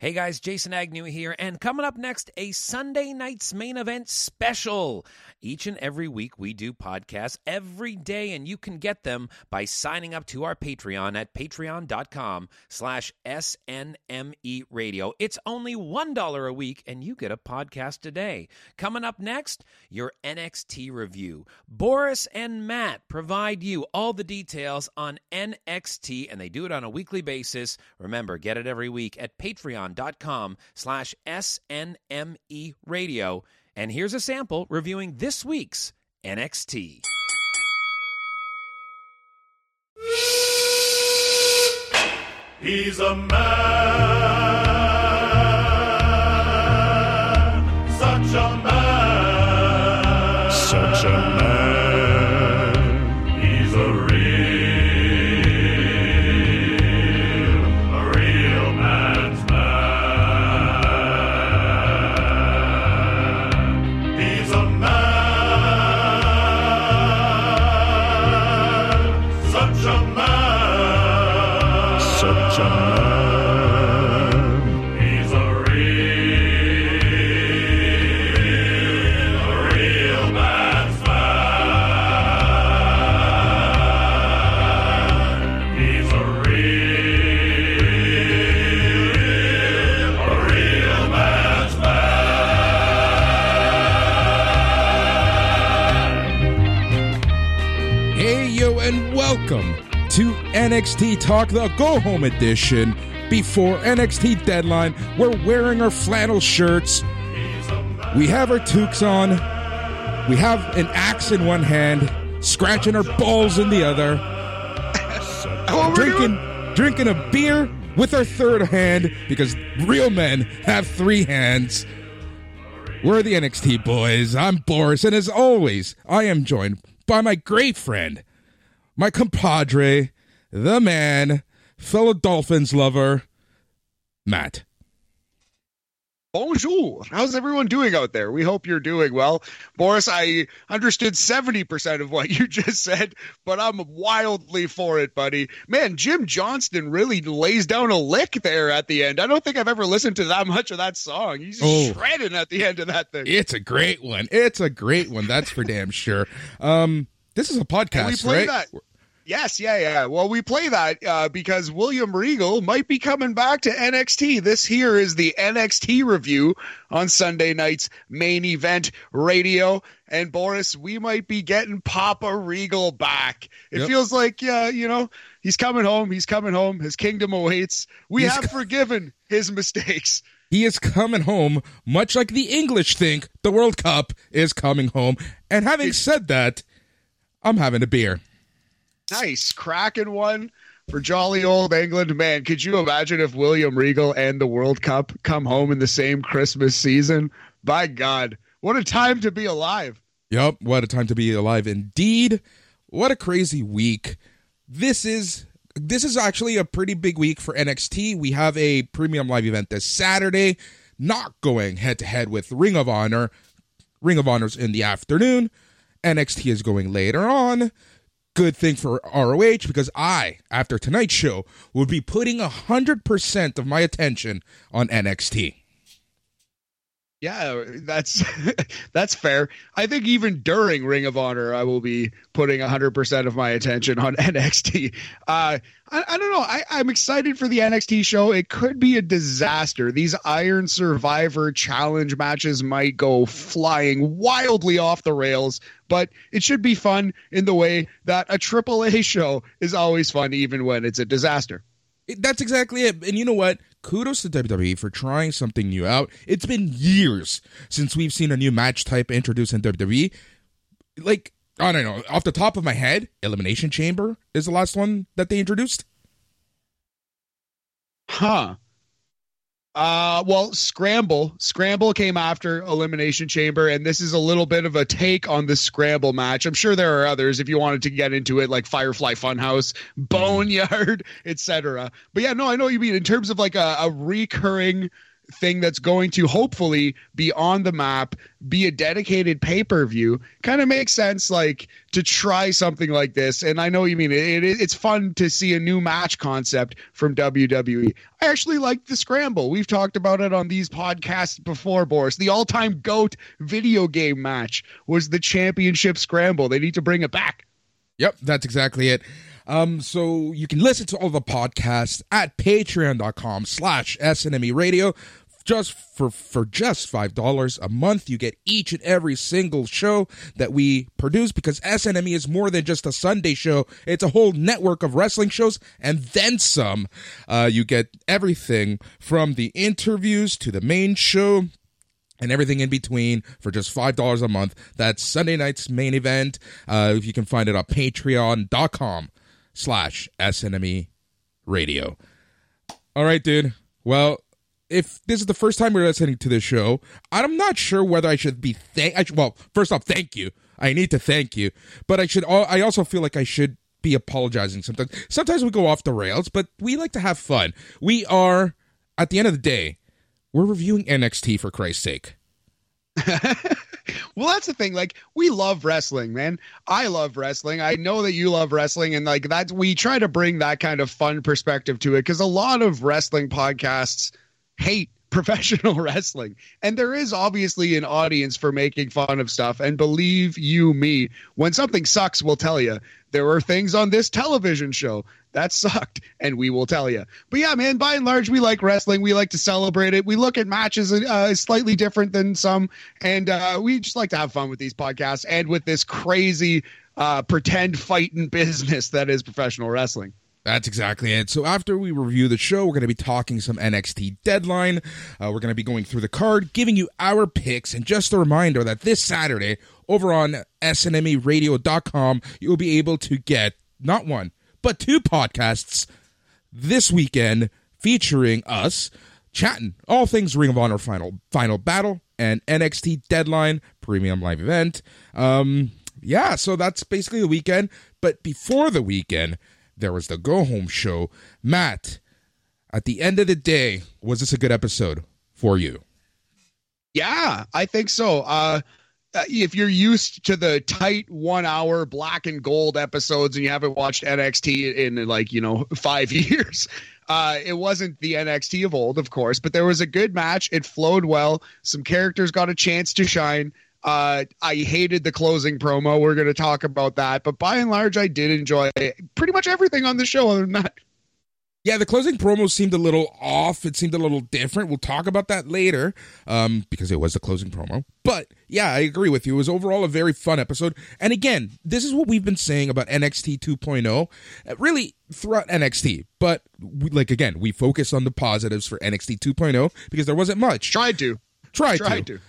Hey guys, Jason Agnew here, and coming up next, a Sunday night's main event special. Each and every week, we do podcasts every day, and you can get them by signing up to our Patreon at patreon.com slash SNME radio. It's only $1 a week, and you get a podcast a day. Coming up next, your NXT review. Boris and Matt provide you all the details on NXT, and they do it on a weekly basis. Remember, get it every week at patreon.com slash SNME radio. And here's a sample reviewing this week's NXT. He's a man, NXT Talk, the Go Home Edition. Before NXT Deadline, we're wearing our flannel shirts. We have our toques on. We have an axe in one hand, scratching our balls in the other. drinking, drinking a beer with our third hand because real men have three hands. We're the NXT boys. I'm Boris, and as always, I am joined by my great friend, my compadre, the man, fellow Dolphins lover, Matt. Bonjour. How's everyone doing out there? We hope you're doing well. Boris, I understood 70% of what you just said, but I'm wildly for it, buddy. Man, Jim Johnston really lays down a lick there at the end. I don't think I've ever listened to that much of that song. He's Oh. shredding at the end of that thing. It's a great one. It's a great one. That's for damn sure. Um, this is a podcast, And we play right? that. Yes, yeah, yeah. Well, we play that uh, because William Regal might be coming back to NXT. This here is the NXT review on Sunday night's main event radio. And Boris, we might be getting Papa Regal back. It Yep. feels like, yeah, you know, he's coming home. He's coming home. His kingdom awaits. We He's have co- forgiven his mistakes. He is coming home, much like the English think the World Cup is coming home. And having said that, I'm having a beer. Nice, cracking one for jolly old England. Man, could you imagine if William Regal and the World Cup come home in the same Christmas season? By God, what a time to be alive. Yup, what a time to be alive indeed. What a crazy week. This is this is actually a pretty big week for NXT. We have a premium live event this Saturday, not going head to head with Ring of Honor. Ring of Honor's in the afternoon. NXT is going later on. Good thing for ROH because I, after tonight's show, will be putting 100% of my attention on NXT. Yeah, that's that's fair. I think even during Ring of Honor, I will be putting 100% of my attention on NXT. Uh, I, I don't know. I, I'm excited for the NXT show. It could be a disaster. These Iron Survivor Challenge matches might go flying wildly off the rails, but it should be fun in the way that a AAA show is always fun, even when it's a disaster. That's exactly it. And you know what? Kudos to WWE for trying something new out. It's been years since we've seen a new match type introduced in WWE. Like, I don't know, off the top of my head, Elimination Chamber is the last one that they introduced. Huh. Uh well, Scramble. Scramble came after Elimination Chamber, and this is a little bit of a take on the Scramble match. I'm sure there are others if you wanted to get into it, like Firefly Funhouse, Boneyard, etc. But yeah, no, I know what you mean. In terms of like a, a recurring thing that's going to hopefully be on the map, be a dedicated pay per view, kind of makes sense. Like to try something like this. And I know you mean it, it, It's fun to see a new match concept from WWE. I actually like the scramble. We've talked about it on these podcasts before, Boris. The all time GOAT video game match was the championship scramble. They need to bring it back. Yep, that's exactly it. Um, so you can listen to all the podcasts at patreon.com slash SNME radio. Just for for just five dollars a month, you get each and every single show that we produce because SNME is more than just a Sunday show. It's a whole network of wrestling shows and then some. Uh, you get everything from the interviews to the main show and everything in between for just five dollars a month. That's Sunday night's main event. Uh, if you can find it on patreon.com slash SNME radio. All right, dude. Well, if this is the first time you're listening to this show, I'm not sure whether I should be thank. I well, first off, thank you. I need to thank you, but I should. I also feel like I should be apologizing sometimes. Sometimes we go off the rails, but we like to have fun. We are, at the end of the day, we're reviewing NXT for Christ's sake. well, that's the thing. Like, we love wrestling, man. I love wrestling. I know that you love wrestling, and like that's we try to bring that kind of fun perspective to it because a lot of wrestling podcasts hate professional wrestling. And there is obviously an audience for making fun of stuff. And believe you me, when something sucks, we'll tell you. There were things on this television show that sucked, and we will tell you. But yeah, man, by and large, we like wrestling. We like to celebrate it. We look at matches uh, slightly different than some, and uh, we just like to have fun with these podcasts and with this crazy uh, pretend fighting business that is professional wrestling. That's exactly it. So after we review the show, we're going to be talking some NXT deadline. Uh, we're going to be going through the card, giving you our picks, and just a reminder that this Saturday over on snmeradio.com, you'll be able to get not one, but two podcasts this weekend featuring us chatting all things Ring of Honor final final battle and NXT deadline premium live event. Um, yeah, so that's basically the weekend. But before the weekend, there was the go home show. Matt, at the end of the day, was this a good episode for you? Yeah, I think so. Uh, if you're used to the tight one hour black and gold episodes and you haven't watched NXT in like, you know, five years, uh, it wasn't the NXT of old, of course, but there was a good match. It flowed well. Some characters got a chance to shine. Uh, I hated the closing promo. We're going to talk about that, but by and large, I did enjoy pretty much everything on the show. Other than that, yeah, the closing promo seemed a little off. It seemed a little different. We'll talk about that later, um, because it was the closing promo. But yeah, I agree with you. It was overall a very fun episode. And again, this is what we've been saying about NXT 2.0, uh, really throughout NXT. But we, like again, we focus on the positives for NXT 2.0 because there wasn't much. Tried to. Tried, Tried to. to.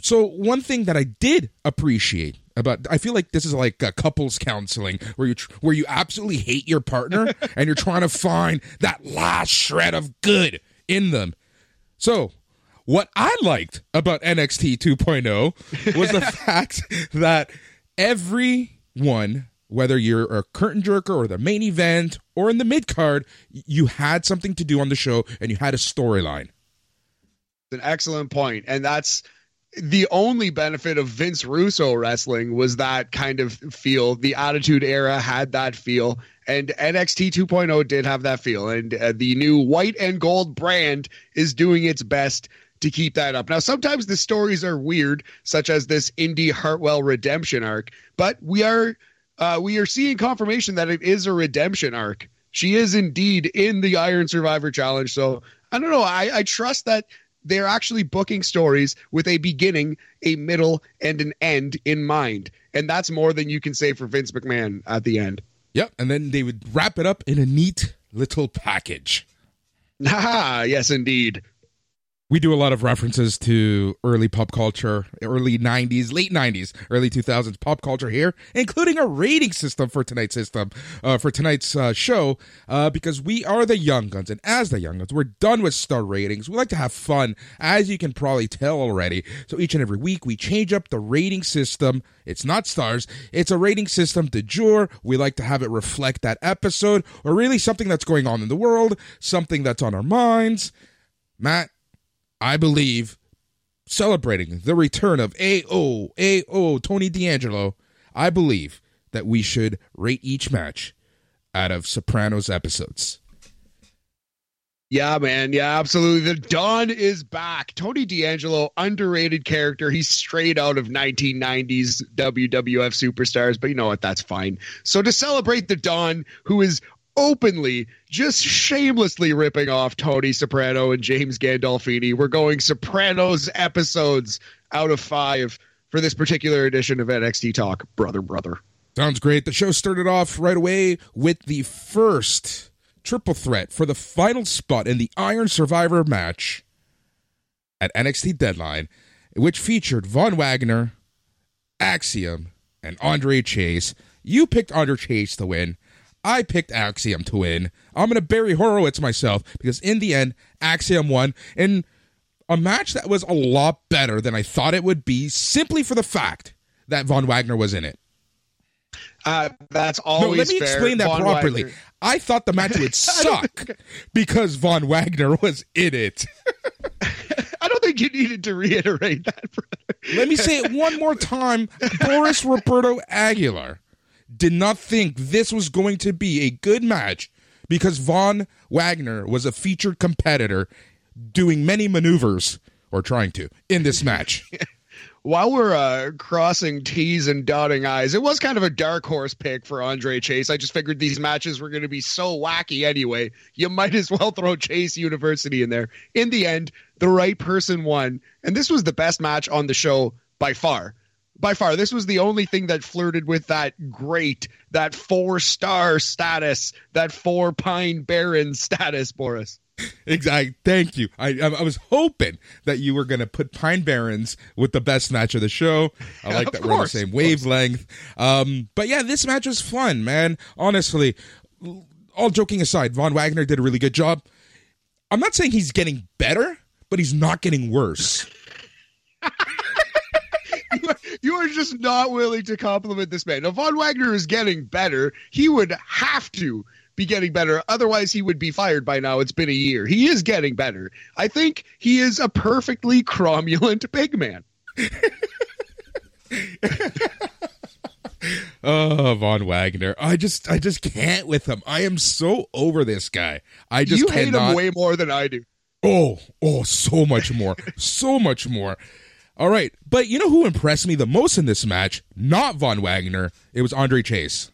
So one thing that I did appreciate about I feel like this is like a couples counseling where you tr- where you absolutely hate your partner and you're trying to find that last shred of good in them. So, what I liked about NXT 2.0 was the fact that everyone whether you're a curtain jerker or the main event or in the mid card, you had something to do on the show and you had a storyline. It's an excellent point, and that's the only benefit of Vince Russo wrestling was that kind of feel. The Attitude Era had that feel, and NXT 2.0 did have that feel. And uh, the new white and gold brand is doing its best to keep that up. Now, sometimes the stories are weird, such as this Indi Hartwell redemption arc, but we are uh, we are seeing confirmation that it is a redemption arc. She is indeed in the Iron Survivor Challenge. So I don't know. I, I trust that they're actually booking stories with a beginning, a middle, and an end in mind. And that's more than you can say for Vince McMahon at the end. Yep, and then they would wrap it up in a neat little package. Ah, yes, indeed. We do a lot of references to early pop culture, early 90s, late 90s, early 2000s pop culture here, including a rating system for tonight's system, uh, for tonight's uh, show, uh, because we are the Young Guns. And as the Young Guns, we're done with star ratings. We like to have fun, as you can probably tell already. So each and every week, we change up the rating system. It's not stars, it's a rating system de jour. We like to have it reflect that episode, or really something that's going on in the world, something that's on our minds. Matt, I believe, celebrating the return of AO, AO, Tony D'Angelo, I believe that we should rate each match out of Sopranos episodes. Yeah, man. Yeah, absolutely. The Don is back. Tony D'Angelo, underrated character. He's straight out of 1990s WWF superstars, but you know what? That's fine. So to celebrate the Don, who is openly, just shamelessly ripping off Tony Soprano and James Gandolfini, we're going Sopranos episodes out of five for this particular edition of NXT Talk, brother, brother. Sounds great. The show started off right away with the first triple threat for the final spot in the Iron Survivor match at NXT Deadline, which featured Von Wagner, Axiom, and Andre Chase. You picked Andre Chase to win. I picked Axiom to win. I'm going to bury Horowitz myself because in the end, Axiom won in a match that was a lot better than I thought it would be simply for the fact that Von Wagner was in it. Uh, that's No, always let me fair. explain that Von properly. Wagner- I thought the match would suck because Von Wagner was in it. I don't think you needed to reiterate that, brother. Let me say it one more time. Boris Roberto Aguilar did not think this was going to be a good match because Von Wagner was a featured competitor doing many maneuvers or trying to in this match. While we're uh, crossing T's and dotting I's, it was kind of a dark horse pick for Andre Chase. I just figured these matches were going to be so wacky anyway. You might as well throw Chase University in there. In the end, the right person won. And this was the best match on the show by far. By far, this was the only thing that flirted with that great, that four star status, that four Pine Barren status, Boris. Exactly. Thank you. I I was hoping that you were going to put Pine Barrens with the best match of the show. I like that we're on the same course. wavelength. Um, but yeah, this match was fun, man. Honestly, all joking aside, Von Wagner did a really good job. I'm not saying he's getting better, but he's not getting worse. you are just not willing to compliment this man. Now, Von Wagner is getting better. He would have to be getting better. Otherwise, he would be fired by now. It's been a year. He is getting better. I think he is a perfectly cromulent big man. Oh, Von Wagner. I just I just can't with him. I am so over this guy. I just you hate cannot. him way more than I do. Oh, oh, so much more. so much more. All right. But you know who impressed me the most in this match? Not Von Wagner. It was Andre Chase.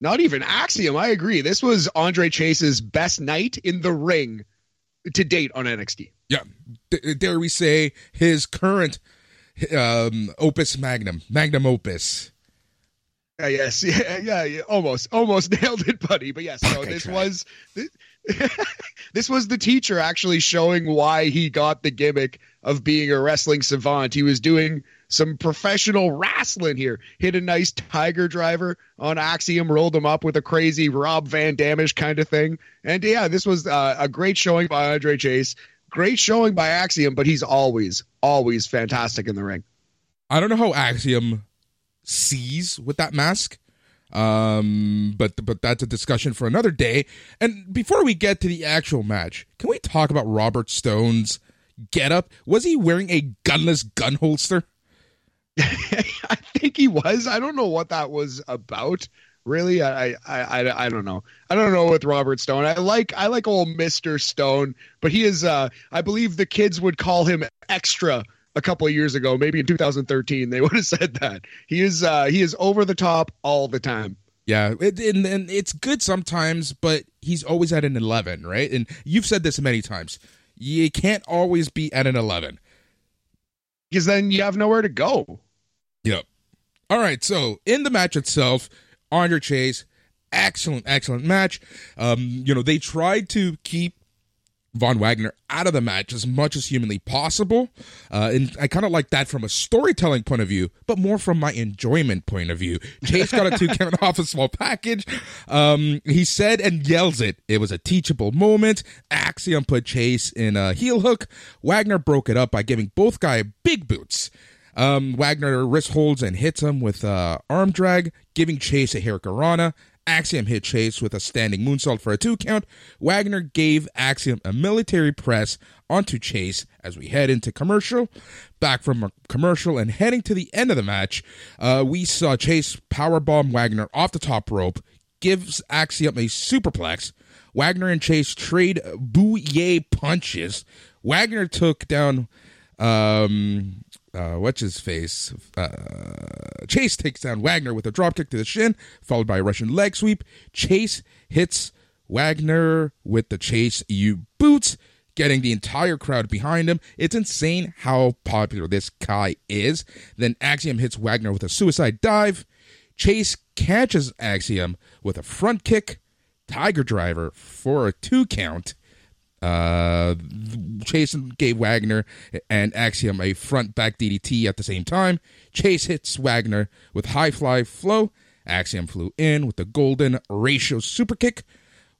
Not even Axiom. I agree. This was Andre Chase's best night in the ring to date on NXT. Yeah. D- dare we say his current um, opus magnum, magnum opus. Uh, yes, yeah, yeah, yeah, almost, almost nailed it, buddy. But yes, no, this was this, this was the teacher actually showing why he got the gimmick of being a wrestling savant. He was doing some professional wrestling here. Hit a nice tiger driver on Axiom, rolled him up with a crazy Rob Van Damish kind of thing. And yeah, this was uh, a great showing by Andre Chase. Great showing by Axiom, but he's always, always fantastic in the ring. I don't know how Axiom sees with that mask. Um, but but that's a discussion for another day. And before we get to the actual match, can we talk about Robert Stone's getup? Was he wearing a gunless gun holster? I think he was. I don't know what that was about. Really, I, I, I, I don't know. I don't know with Robert Stone. I like, I like old Mister Stone, but he is. Uh, I believe the kids would call him extra a couple of years ago. Maybe in 2013, they would have said that. He is, uh, he is over the top all the time. Yeah, it, and, and it's good sometimes, but he's always at an 11, right? And you've said this many times. You can't always be at an 11. Because then you have nowhere to go. Yep. All right. So in the match itself, Andre Chase, excellent, excellent match. Um, you know, they tried to keep Von Wagner out of the match as much as humanly possible. Uh, and I kind of like that from a storytelling point of view, but more from my enjoyment point of view. Chase got a two count off a small package. Um, he said and yells it. It was a teachable moment. Axiom put Chase in a heel hook. Wagner broke it up by giving both guy big boots. Um, Wagner wrist holds and hits him with uh, arm drag, giving Chase a Hurricanrana. Axiom hit Chase with a standing moonsault for a two count. Wagner gave Axiom a military press onto Chase as we head into commercial. Back from commercial and heading to the end of the match, uh, we saw Chase powerbomb Wagner off the top rope, gives Axiom a superplex. Wagner and Chase trade bouye punches. Wagner took down um uh what's his face uh chase takes down wagner with a dropkick to the shin followed by a russian leg sweep. Chase hits wagner with the chase. U boots getting the entire crowd behind him. It's insane how popular this guy is. Then axiom hits wagner with a suicide dive. Chase catches axiom with a front kick. Tiger driver for a two count uh, Chase gave Wagner and Axiom a front back DDT at the same time. Chase hits Wagner with high fly flow. Axiom flew in with the golden ratio super kick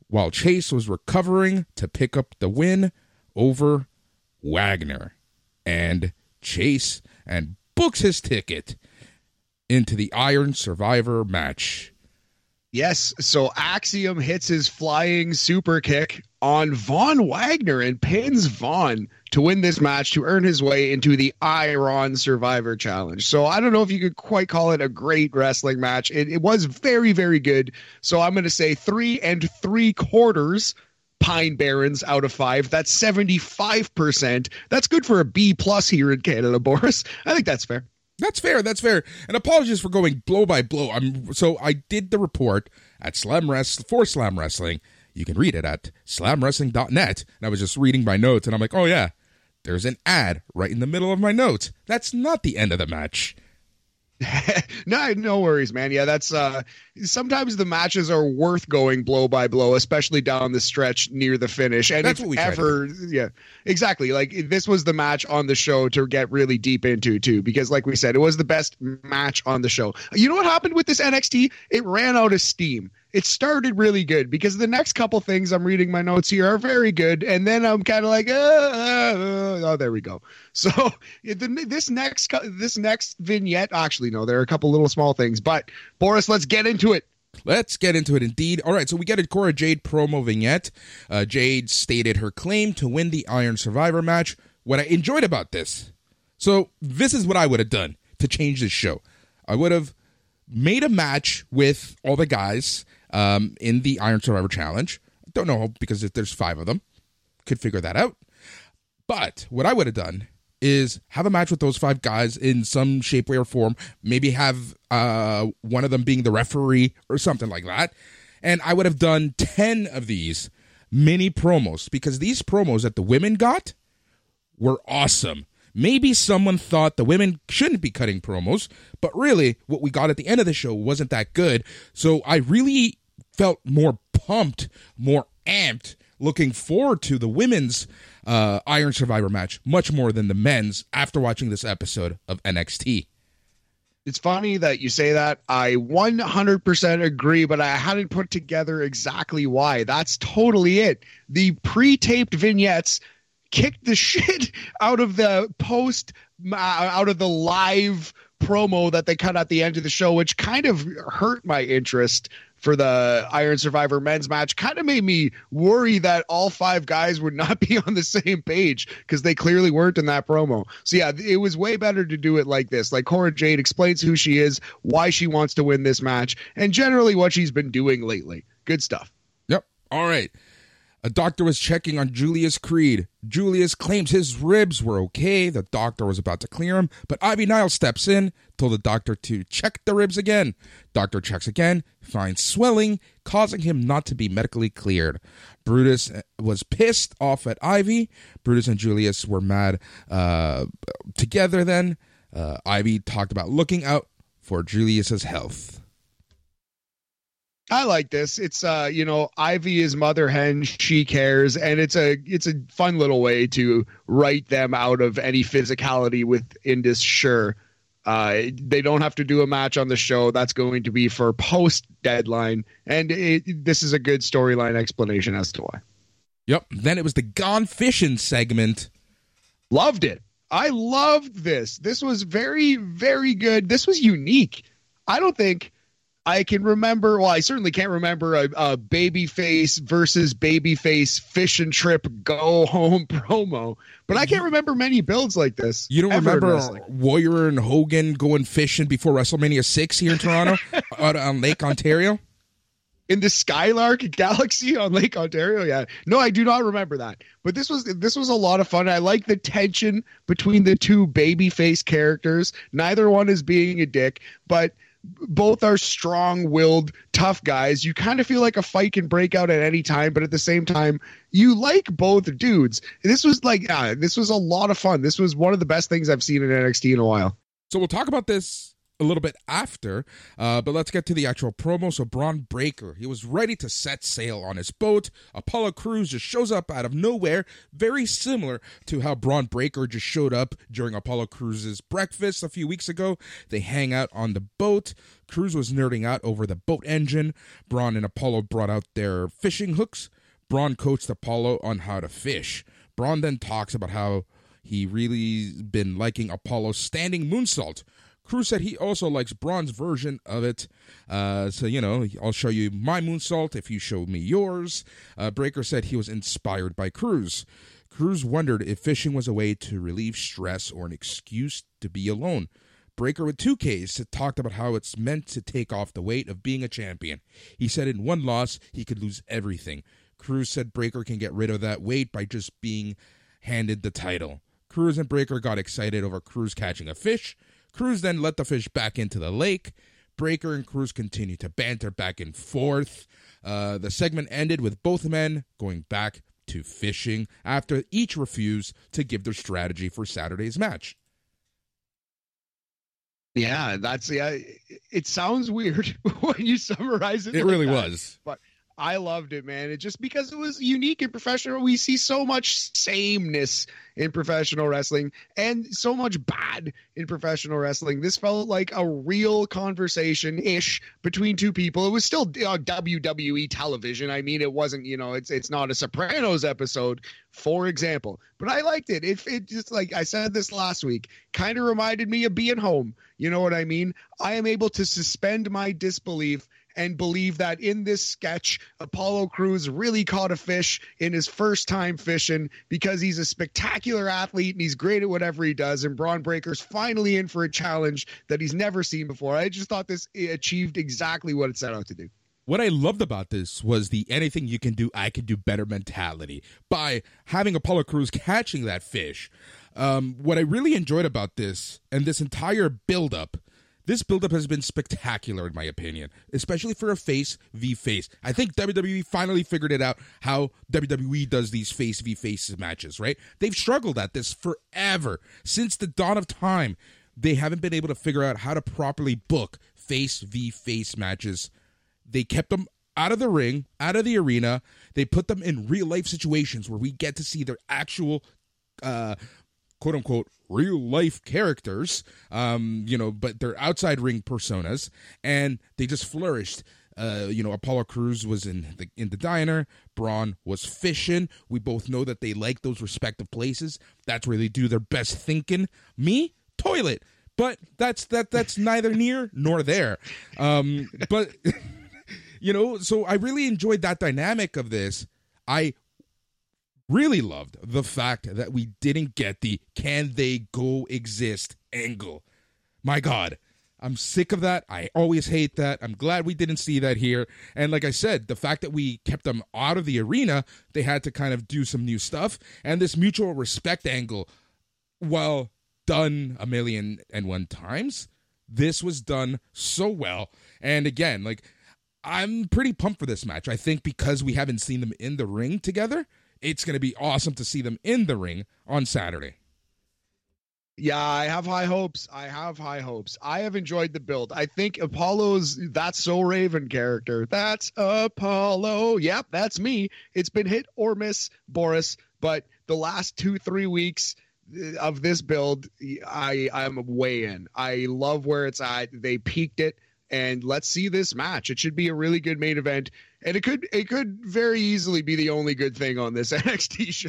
while Chase was recovering to pick up the win over Wagner. And Chase and books his ticket into the Iron Survivor match. Yes, so Axiom hits his flying super kick on Von Wagner and pins Von to win this match to earn his way into the Iron Survivor Challenge. So I don't know if you could quite call it a great wrestling match. It, it was very, very good. So I'm going to say three and three quarters Pine Barrens out of five. That's 75%. That's good for a B plus here in Canada, Boris. I think that's fair. That's fair. That's fair. And apologies for going blow by blow. I'm so I did the report at Slam Wrest for Slam Wrestling. You can read it at slamwrestling.net. And I was just reading my notes and I'm like, oh yeah, there's an ad right in the middle of my notes. That's not the end of the match. no, no worries, man. Yeah, that's uh sometimes the matches are worth going blow by blow, especially down the stretch near the finish. And That's if ever yeah, exactly. Like this was the match on the show to get really deep into too, because like we said, it was the best match on the show. You know what happened with this NXT? It ran out of steam. It started really good because the next couple things I'm reading my notes here are very good, and then I'm kind of like, uh, uh, uh, oh, there we go. So this next this next vignette, actually, no, there are a couple little small things, but Boris, let's get into it. Let's get into it indeed. All right, so we get a Cora Jade promo vignette. Uh, Jade stated her claim to win the Iron Survivor match. What I enjoyed about this, so this is what I would have done to change this show. I would have made a match with all the guys um, in the Iron Survivor Challenge. Don't know because if there's five of them. Could figure that out. But what I would have done is have a match with those five guys in some shape, way, or form. Maybe have uh, one of them being the referee or something like that. And I would have done 10 of these mini promos because these promos that the women got were awesome. Maybe someone thought the women shouldn't be cutting promos, but really what we got at the end of the show wasn't that good. So I really felt more pumped, more amped, looking forward to the women's uh, Iron Survivor match much more than the men's after watching this episode of NXT. It's funny that you say that. I 100% agree, but I hadn't put together exactly why. That's totally it. The pre taped vignettes kicked the shit out of the post, uh, out of the live promo that they cut at the end of the show, which kind of hurt my interest for the Iron Survivor men's match. Kind of made me worry that all five guys would not be on the same page because they clearly weren't in that promo. So yeah, it was way better to do it like this. Like Cora Jade explains who she is, why she wants to win this match, and generally what she's been doing lately. Good stuff. Yep. All right. A doctor was checking on Julius Creed. Julius claims his ribs were okay. The doctor was about to clear him, but Ivy Nile steps in, told the doctor to check the ribs again. Doctor checks again, finds swelling, causing him not to be medically cleared. Brutus was pissed off at Ivy. Brutus and Julius were mad uh, together then. Uh, Ivy talked about looking out for Julius's health. I like this. It's uh, you know, Ivy is mother hen, she cares, and it's a it's a fun little way to write them out of any physicality with Indus. Sure, uh, they don't have to do a match on the show. That's going to be for post deadline, and it, this is a good storyline explanation as to why. Yep. Then it was the Gone Fishing segment. Loved it. I loved this. This was very very good. This was unique. I don't think I can remember. Well, I certainly can't remember a, a babyface versus babyface fish and trip go home promo, but I can't remember many builds like this. You don't remember. Warrior and Hogan going fishing before WrestleMania six here in Toronto out on Lake Ontario? in the Skylark Galaxy on Lake Ontario. Yeah, no, I do not remember that. But this was this was a lot of fun. I like the tension between the two babyface characters. Neither one is being a dick, but both are strong-willed, tough guys. You kind of feel like a fight can break out at any time, but at the same time, you like both dudes. This was like, this was a lot of fun. This was one of the best things I've seen in NXT in a while. So we'll talk about this a little bit after, uh, but let's get to the actual promo. So Bron Breakker, he was ready to set sail on his boat. Apollo Crews just shows up out of nowhere, very similar to how Bron Breakker just showed up during Apollo Crews' breakfast a few weeks ago. They hang out on the boat. Crews was nerding out over the boat engine. Bron and Apollo brought out their fishing hooks. Bron coached Apollo on how to fish. Bron then talks about how he really been liking Apollo's standing moonsault. Crews said he also likes Bron's version of it. Uh, so, you know, I'll show you my moonsault if you show me yours. Uh, Breakker said he was inspired by Crews. Crews wondered if fishing was a way to relieve stress or an excuse to be alone. Breakker with 2Ks talked about how it's meant to take off the weight of being a champion. He said in one loss, he could lose everything. Crews said Breakker can get rid of that weight by just being handed the title. Crews and Breakker got excited over Crews catching a fish. Crews then let the fish back into the lake. Breakker and Crews continued to banter back and forth. Uh, the segment ended with both men going back to fishing after each refused to give their strategy for Saturday's match. Yeah, that's yeah. It sounds weird when you summarize it. It like really that. was. I loved it, man. It just because it was unique and professional. We see so much sameness in professional wrestling and so much bad in professional wrestling. This felt like a real conversation ish between two people. It was still uh, WWE television. I mean, it wasn't, you know, it's it's not a Sopranos episode, for example. But I liked it. It it just like I said this last week, kind of reminded me of being home. You know what I mean? I am able to suspend my disbelief and believe that in this sketch, Apollo Crews really caught a fish in his first time fishing because he's a spectacular athlete and he's great at whatever he does. And Bron Breakker's finally in for a challenge that he's never seen before. I just thought this achieved exactly what it set out to do. What I loved about this was the anything you can do, I can do better mentality. By having Apollo Crews catching that fish, um, what I really enjoyed about this and this entire build-up, this build-up has been spectacular in my opinion, especially for a face v face. I think WWE finally figured it out how WWE does these face v face matches, right? They've struggled at this forever since the dawn of time. They haven't been able to figure out how to properly book face v face matches they kept them out of the ring, out of the arena. They put them in real life situations where we get to see their actual, uh, quote unquote, real life characters, um, you know, but they're outside ring personas, and they just flourished. Uh, you know, Apollo Crews was in the in the diner. Bron was fishing. We both know that they like those respective places. That's where they do their best thinking. Me, toilet. But that's that that's neither near nor there. Um, but you know, so I really enjoyed that dynamic of this. I really loved the fact that we didn't get the can they go exist angle. My God. I'm sick of that. I always hate that. I'm glad we didn't see that here. And like I said, the fact that we kept them out of the arena, they had to kind of do some new stuff. And this mutual respect angle, well, done a million and one times, this was done so well. And again, like I'm pretty pumped for this match. I think because we haven't seen them in the ring together, it's going to be awesome to see them in the ring on Saturday. Yeah, I have high hopes. I have high hopes. I have enjoyed the build. I think Apollo's that's so Raven character. That's Apollo. Yep, that's me. It's been hit or miss, Boris. But the last two, three weeks uh, of this build, I I'm way in. I love where it's at. They peaked it, and let's see this match. It should be a really good main event, and it could it could very easily be the only good thing on this NXT show.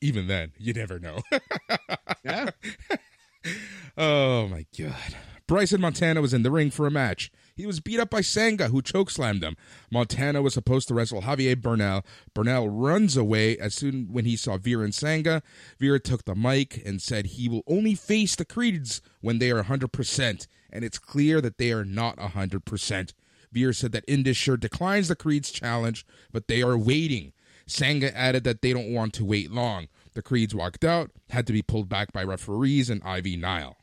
Even then, you never know. Yeah. oh my god. Bryson Montana was in the ring for a match. He was beat up by Sanga, who chokeslammed him. Montana was supposed to wrestle Javier Bernal. Bernal runs away as soon when he saw Veer and Sanga. Veer took the mic and said he will only face the Creeds when they are 100%, and it's clear that they are not 100%. Veer said that Indus declines the Creeds challenge, but they are waiting. Sanga added that they don't want to wait long. The Creeds walked out, had to be pulled back by referees and Ivy Nile.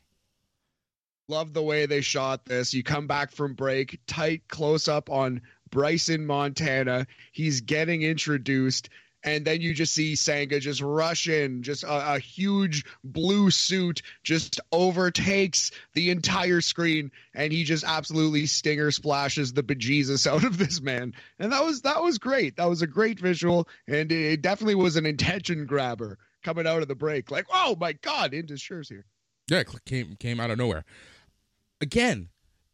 Love the way they shot this. You come back from break, tight close up on Bryson Montana. He's getting introduced, and then you just see Sanga just rush in, just a, a, huge blue suit just overtakes the entire screen, and he just absolutely stinger splashes the bejesus out of this man. And that was that was great. That was a great visual, and it definitely was an intention grabber coming out of the break. Like, oh my god, Indus Sher here. Yeah, it came came out of nowhere. Again,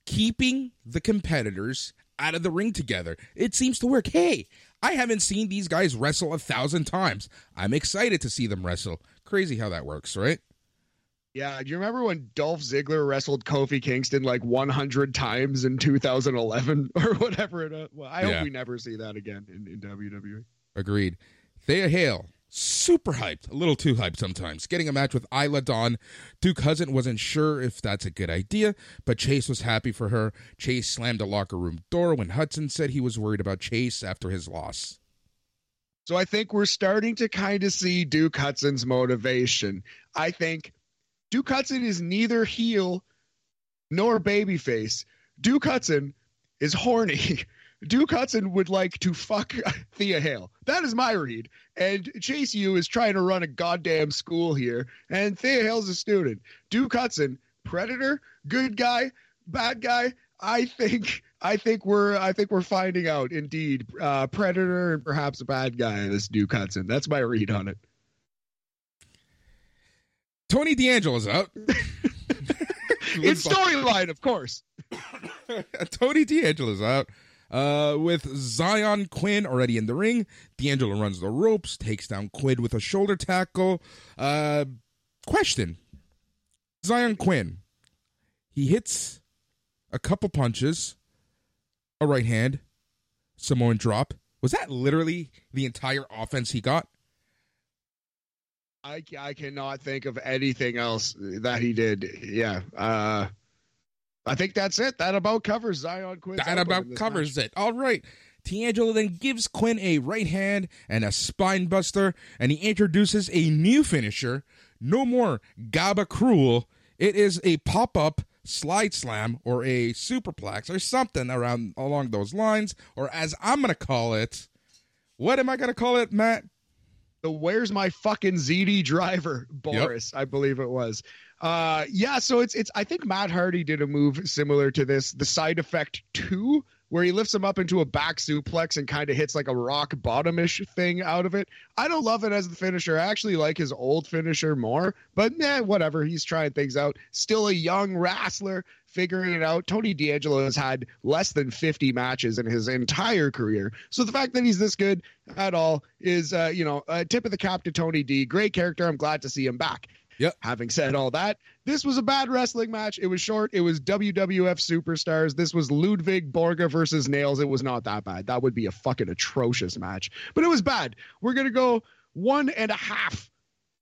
keeping the competitors out of the ring together. It seems to work. Hey, I haven't seen these guys wrestle a thousand times. I'm excited to see them wrestle. Crazy how that works, right? Yeah, do you remember when Dolph Ziggler wrestled Kofi Kingston like 100 times in 2011 or whatever? It, well, I Yeah. hope we never see that again in, in WWE. Agreed. Thea Hale, super hyped, a little too hyped sometimes. Getting a match with Isla Dawn. Duke Cousin wasn't sure if that's a good idea, but Chase was happy for her. Chase slammed a locker room door when Hudson said he was worried about Chase after his loss. So I think we're starting to kind of see Duke Hudson's motivation. I think Duke Hudson is neither heel nor babyface. Duke Hudson is horny. Duke Hudson would like to fuck Thea Hale. That is my read. And Chase U is trying to run a goddamn school here, and Thea Hale's a student. Duke Hudson, predator, good guy, bad guy. I think I think we're I think we're finding out indeed. Uh, predator and perhaps a bad guy. This Duke Hudson. That's my read on it. Tony D'Angelo's out. In storyline, of course. Tony D'Angelo's out. Uh, with Zion Quinn already in the ring, D'Angelo runs the ropes, takes down Quinn with a shoulder tackle. Uh, question: Zion Quinn, he hits a couple punches, a right hand, Samoan drop. Was that literally the entire offense he got? I, I cannot think of anything else that he did. Yeah. Uh, I think that's it. That about covers Zion Quinn. that about covers it. All right. D'Angelo then gives Quinn a right hand and a spine buster, and he introduces a new finisher. No more Gaba Cruel. It is a pop up slide slam or a superplex or something around along those lines, or as I'm gonna call it. What am I gonna call it, Matt? the where's my fucking ZD driver, Boris, I believe it was. Uh yeah, so it's it's I think Matt Hardy did a move similar to this, the side effect two, where he lifts him up into a back suplex and kind of hits like a rock bottomish thing out of it. I don't love it as the finisher. I actually like his old finisher more, but nah, whatever. He's trying things out. Still a young wrestler figuring it out. Tony D'Angelo has had less than 50 matches in his entire career. So the fact that he's this good at all is, uh, you know, a tip of the cap to Tony D. Great character. I'm glad to see him back. Yep. Having said all that, this was a bad wrestling match. It was short. It was WWF superstars. This was Ludwig Borga versus Nails. It was not that bad. That would be a fucking atrocious match, but it was bad. We're going to go one and a half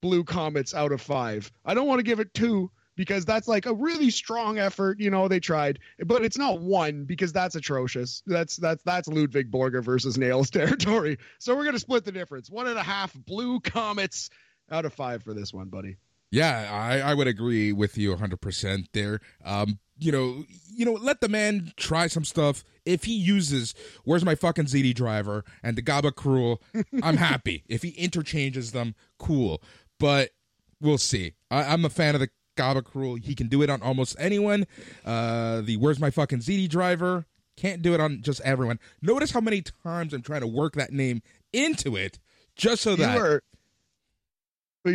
blue comets out of five. I don't want to give it two because that's like a really strong effort. You know, they tried, but it's not one because that's atrocious. That's that's that's Ludwig Borga versus Nails territory. So we're gonna split the difference. One and a half blue comets out of five for this one, buddy. Yeah, I, I would agree with you 100% there. Um, you know, you know, let the man try some stuff. If he uses "Where's my fucking ZD driver" and the Gaba Cruel, I'm happy. If he interchanges them, cool. But we'll see. I, I'm a fan of the Gaba Cruel. He can do it on almost anyone. Uh, the "Where's my fucking ZD driver" can't do it on just everyone. Notice how many times I'm trying to work that name into it just so that You are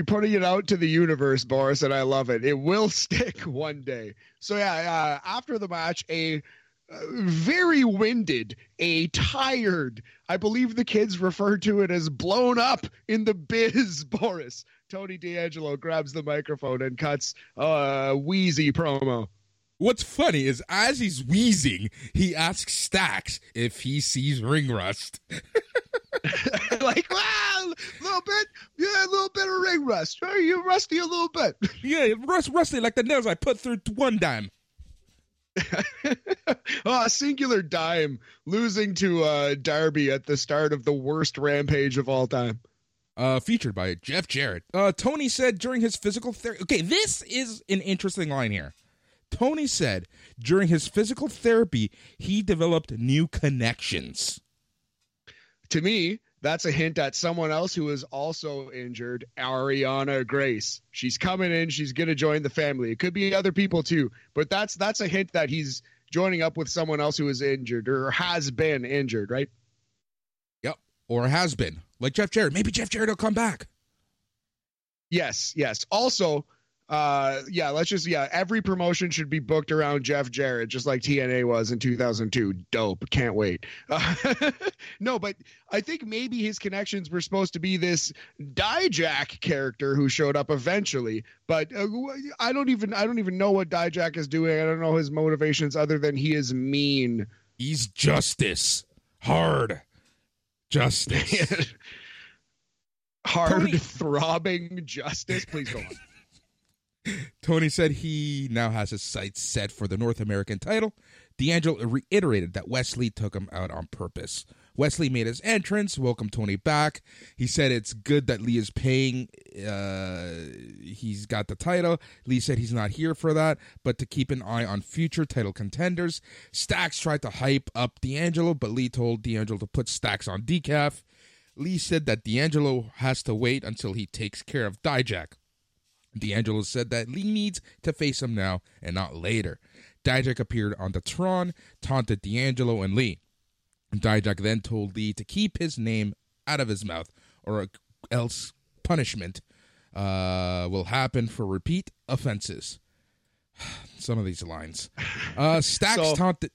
putting it out to the universe, Boris, and I love it. It will stick one day. So yeah, uh, after the match, a uh, very winded, a tired, I believe the kids refer to it as blown up in the biz, Boris. Tony D'Angelo grabs the microphone and cuts a wheezy promo. What's funny is as he's wheezing, he asks Stacks if he sees ring rust. like, wow, a little bit, yeah, a little bit of ring rust. Are you rusty a little bit? yeah, rust rusty like the nails I put through one dime. oh, singular dime losing to uh, Darby at the start of the worst rampage of all time. Uh, featured by Jeff Jarrett. Uh, Tony said during his physical therapy. Okay, this is an interesting line here. Tony said during his physical therapy, he developed new connections. To me, that's a hint at someone else who is also injured, Ariana Grace. She's coming in, she's going to join the family. It could be other people too, but that's that's a hint that he's joining up with someone else who is injured or has been injured, right? Yep, or has been. Like Jeff Jarrett. Maybe Jeff Jarrett will come back. Yes, yes. Also, uh yeah let's just yeah every promotion should be booked around jeff jarrett just like tna was in 2002 dope. Can't wait. Uh, no but i think maybe his connections were supposed to be this dijak character who showed up eventually but uh, i don't even i don't even know what dijak is doing. I don't know his motivations other than he is mean. He's justice. Hard. Justice. Hard Tony- throbbing justice. Please go on Tony said he now has his sights set for the North American title. D'Angelo reiterated that Wes Lee took him out on purpose. Wes Lee made his entrance, welcomed Tony back. He said it's good that Lee is paying. Uh, he's got the title. Lee said he's not here for that, but to keep an eye on future title contenders. Stacks tried to hype up D'Angelo, but Lee told D'Angelo to put Stacks on decaf. Lee said that D'Angelo has to wait until he takes care of Dijak. D'Angelo said that Lee needs to face him now and not later. Dijak appeared on the Tron, taunted D'Angelo and Lee. Dijak then told Lee to keep his name out of his mouth, or else punishment uh, will happen for repeat offenses. Some of these lines. Uh, Stacks so, taunted.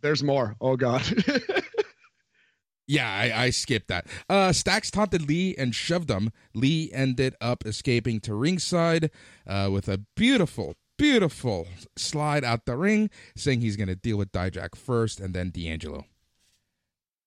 There's more. Oh, God. Yeah, I, I, skipped that. Uh, Stacks taunted Lee and shoved him. Lee ended up escaping to ringside uh, with a beautiful, beautiful slide out the ring, saying he's going to deal with Dijak first and then D'Angelo.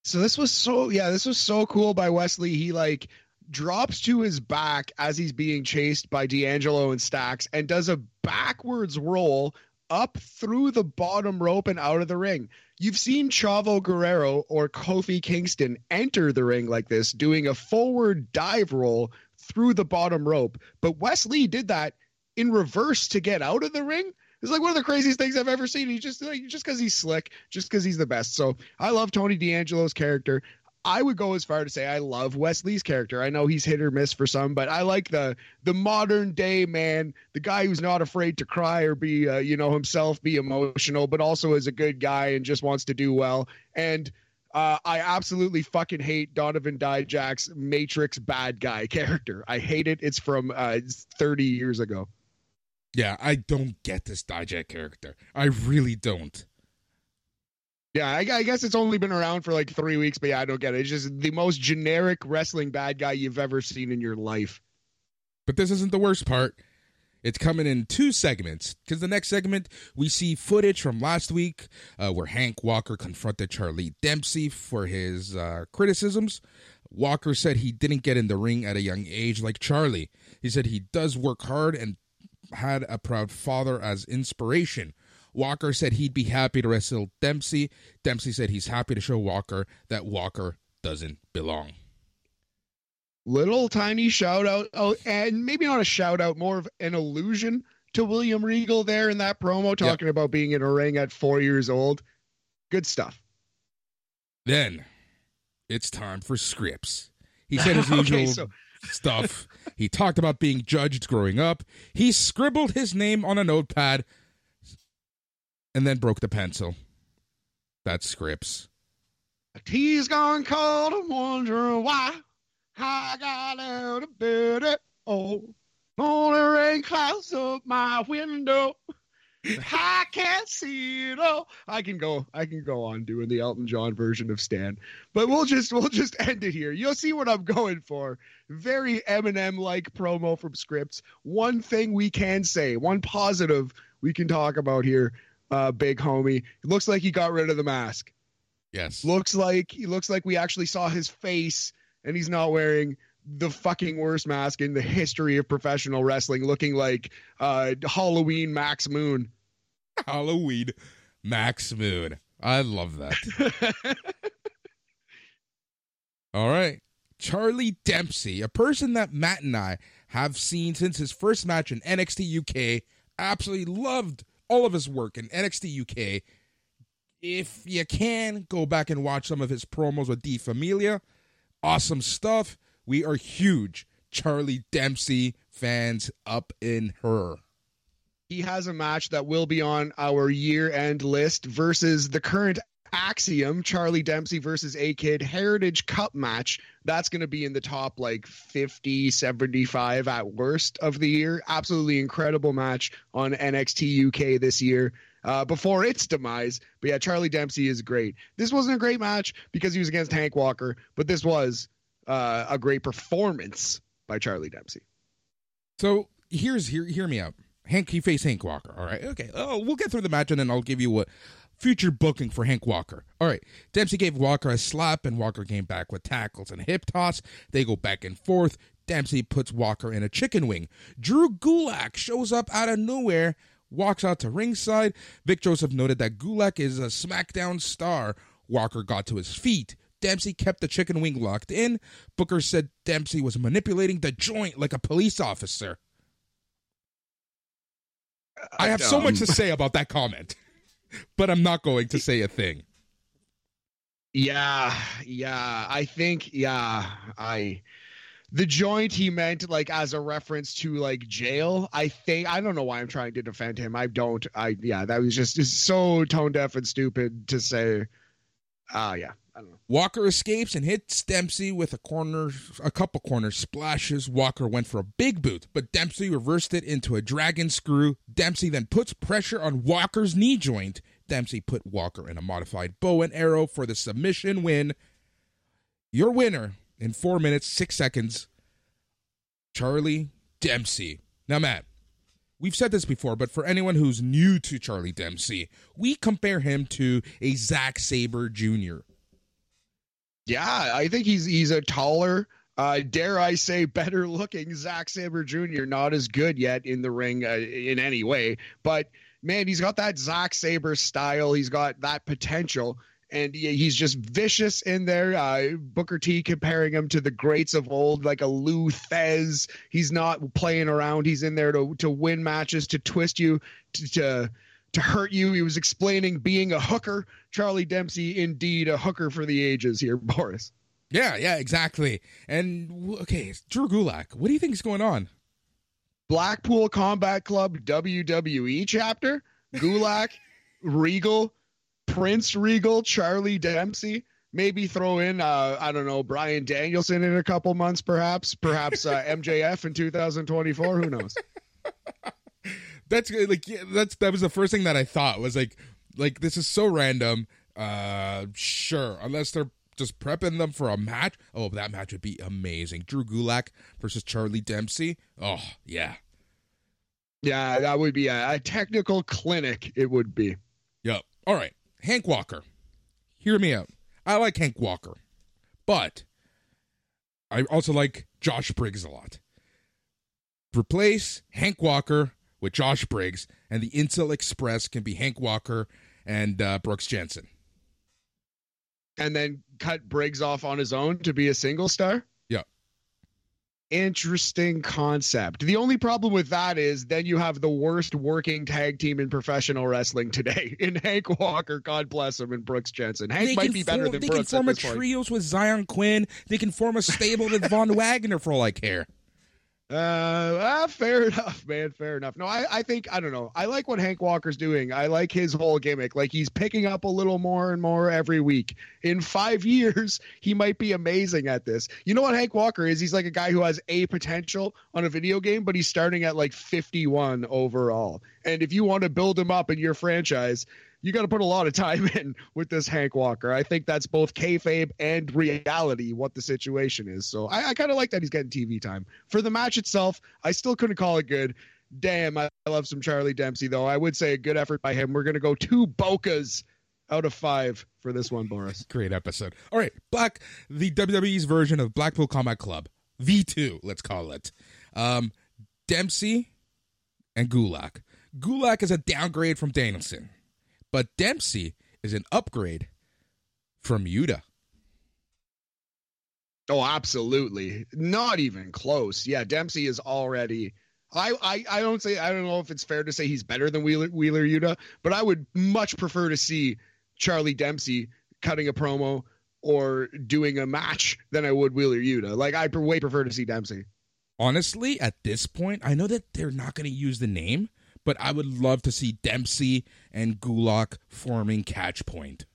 So this was so, yeah, this was so cool by Wes Lee. He like drops to his back as he's being chased by D'Angelo and Stacks and does a backwards roll up through the bottom rope and out of the ring. You've seen Chavo Guerrero or Kofi Kingston enter the ring like this, doing a forward dive roll through the bottom rope. But Wes Lee did that in reverse to get out of the ring. It's like one of the craziest things I've ever seen. He just like just because he's slick, just because he's the best. So I love Tony D'Angelo's character. I would go as far to say I love Wes Lee's character. I know he's hit or miss for some, but I like the the modern day man, the guy who's not afraid to cry or be, uh, you know, himself, be emotional, but also is a good guy and just wants to do well. And uh, I absolutely fucking hate Donovan Dijak's Matrix bad guy character. I hate it. It's from uh, 30 years ago. Yeah, I don't get this Dijak character. I really don't. Yeah, I, I, guess it's only been around for like three weeks, but yeah, I don't get it. It's just the most generic wrestling bad guy you've ever seen in your life. But this isn't the worst part. It's coming in two segments because the next segment we see footage from last week uh, where Hank Walker confronted Charlie Dempsey for his uh, criticisms. Walker said he didn't get in the ring at a young age like Charlie. He said he does work hard and had a proud father as inspiration. Walker said he'd be happy to wrestle Dempsey. Dempsey said he's happy to show Walker that Walker doesn't belong. Little tiny shout out, oh, and maybe not a shout out, more of an allusion to William Regal there in that promo, talking yep. about being in a ring at four years old. Good stuff. Then it's time for Scrypts. He said his okay, usual so- stuff. He talked about being judged growing up. He scribbled his name on a notepad and then broke the pencil. That's Scrypts. Tea's gone cold. I'm wondering why I got out of bed Oh, Only rain clouds up my window. I can't see it all. I can go. I can go on doing the Elton John version of Stan, but we'll just we'll just end it here. You'll see what I'm going for. Very Eminem like promo from Scrypts. One thing we can say, one positive we can talk about here, uh, big homie. It looks like he got rid of the mask. Yes. Looks like he looks like we actually saw his face, and he's not wearing the fucking worst mask in the history of professional wrestling, looking like uh, Halloween Max Moon. Halloween Max Moon. I love that. All right. Charlie Dempsey, a person that Matt and I have seen since his first match in NXT UK, absolutely loved all of his work in NXT UK. If you can, go back and watch some of his promos with D Familia. Awesome stuff. We are huge Charlie Dempsey fans up in her. He has a match that will be on our year end list versus the current Axiom, Charlie Dempsey versus A Kid Heritage Cup match. That's going to be in the top like 50, 75 at worst of the year. Absolutely incredible match on NXT UK this year. Uh, before its demise, but yeah, Charlie Dempsey is great. This wasn't a great match because he was against Hank Walker, but this was uh, a great performance by Charlie Dempsey. So here's hear hear me out. Hank he faced Hank Walker. All right. Okay. Oh, we'll get through the match and then I'll give you what future booking for Hank Walker. All right. Dempsey gave Walker a slap and Walker came back with tackles and hip toss. They go back and forth. Dempsey puts Walker in a chicken wing. Drew Gulak shows up out of nowhere, walks out to ringside. Vic Joseph noted that Gulak is a SmackDown star. Walker got to his feet. Dempsey kept the chicken wing locked in. Booker said Dempsey was manipulating the joint like a police officer. I have so much to say about that comment, but I'm not going to say a thing. Yeah, yeah. I think yeah, I the joint he meant like as a reference to like jail. I think I don't know why I'm trying to defend him. I don't. I yeah, that was just so tone deaf and stupid to say. Ah, yeah. Walker escapes and hits Dempsey with a corner, a couple corner splashes. Walker went for a big boot, but Dempsey reversed it into a dragon screw. Dempsey then puts pressure on Walker's knee joint. Dempsey put Walker in a modified bow and arrow for the submission win. Your winner in four minutes, six seconds, Charlie Dempsey. Now, Matt, we've said this before, but for anyone who's new to Charlie Dempsey, we compare him to a Zack Sabre Jr. Yeah, I think he's he's a taller, uh, dare I say, better looking Zack Sabre Jr. Not as good yet in the ring uh, in any way, but man, he's got that Zack Saber style. He's got that potential, and he, he's just vicious in there. Uh, Booker T comparing him to the greats of old, like a Lou Thesz. He's not playing around. He's in there to to win matches, to twist you, to. to to hurt you. He was explaining being a hooker. Charlie Dempsey, indeed, a hooker for the ages here, Boris. Yeah, yeah, exactly. And okay, Drew Gulak, what do you think is going on? Blackpool Combat Club WWE chapter, Gulak, Regal, Prince Regal, Charlie Dempsey. Maybe throw in, uh, I don't know, Bryan Danielson in a couple months, perhaps. Perhaps uh, MJF in 2024. Who knows? That's uh, like yeah, that's that was the first thing that I thought was like like this is so random. Uh sure, unless they're just prepping them for a match. Oh, that match would be amazing. Drew Gulak versus Charlie Dempsey. Oh, yeah. Yeah, that would be a, a technical clinic. It would be. Yep. All right. Hank Walker. Hear me out. I like Hank Walker. But I also like Josh Briggs a lot. Replace Hank Walker with Josh Briggs, and the Incel Express can be Hank Walker and uh, Brooks Jensen. And then cut Briggs off on his own to be a single star. Yeah. Interesting concept. The only problem with that is then you have the worst working tag team in professional wrestling today in Hank Walker, God bless him, and Brooks Jensen. Hank might can be better form- than They Brooks can at form a this point. with Zion Quinn. They can form a stable with Von Wagner for all I care. Uh, ah, fair enough, man. Fair enough. No, I, I think I don't know. I like what Hank Walker's doing. I like his whole gimmick. Like he's picking up a little more and more every week. In five years, he might be amazing at this. You know what Hank Walker is? He's like a guy who has a potential on a video game, but he's starting at like 51 overall. And if you want to build him up in your franchise, you got to put a lot of time in with this Hank Walker. I think that's both kayfabe and reality what the situation is. So I, I kind of like that he's getting TV time. For the match itself, I still couldn't call it good. damn, I love some Charlie Dempsey though. I would say a good effort by him. We're gonna go two Bokas out of five for this one, Boris. Great episode. All right, Black, the WWE's version of Blackpool Combat Club, V2, let's call it. Um, Dempsey and Gulak. Gulak is a downgrade from Danielson, but Dempsey is an upgrade from Yuta. Oh, absolutely. Not even close. Yeah, Dempsey is already. I, I, I don't say I don't know if it's fair to say he's better than Wheeler Wheeler Yuta, but I would much prefer to see Charlie Dempsey cutting a promo or doing a match than I would Wheeler Yuta. Like I way prefer to see Dempsey. Honestly, at this point, I know that they're not going to use the name, but I would love to see Dempsey and Gulak forming Catch Point.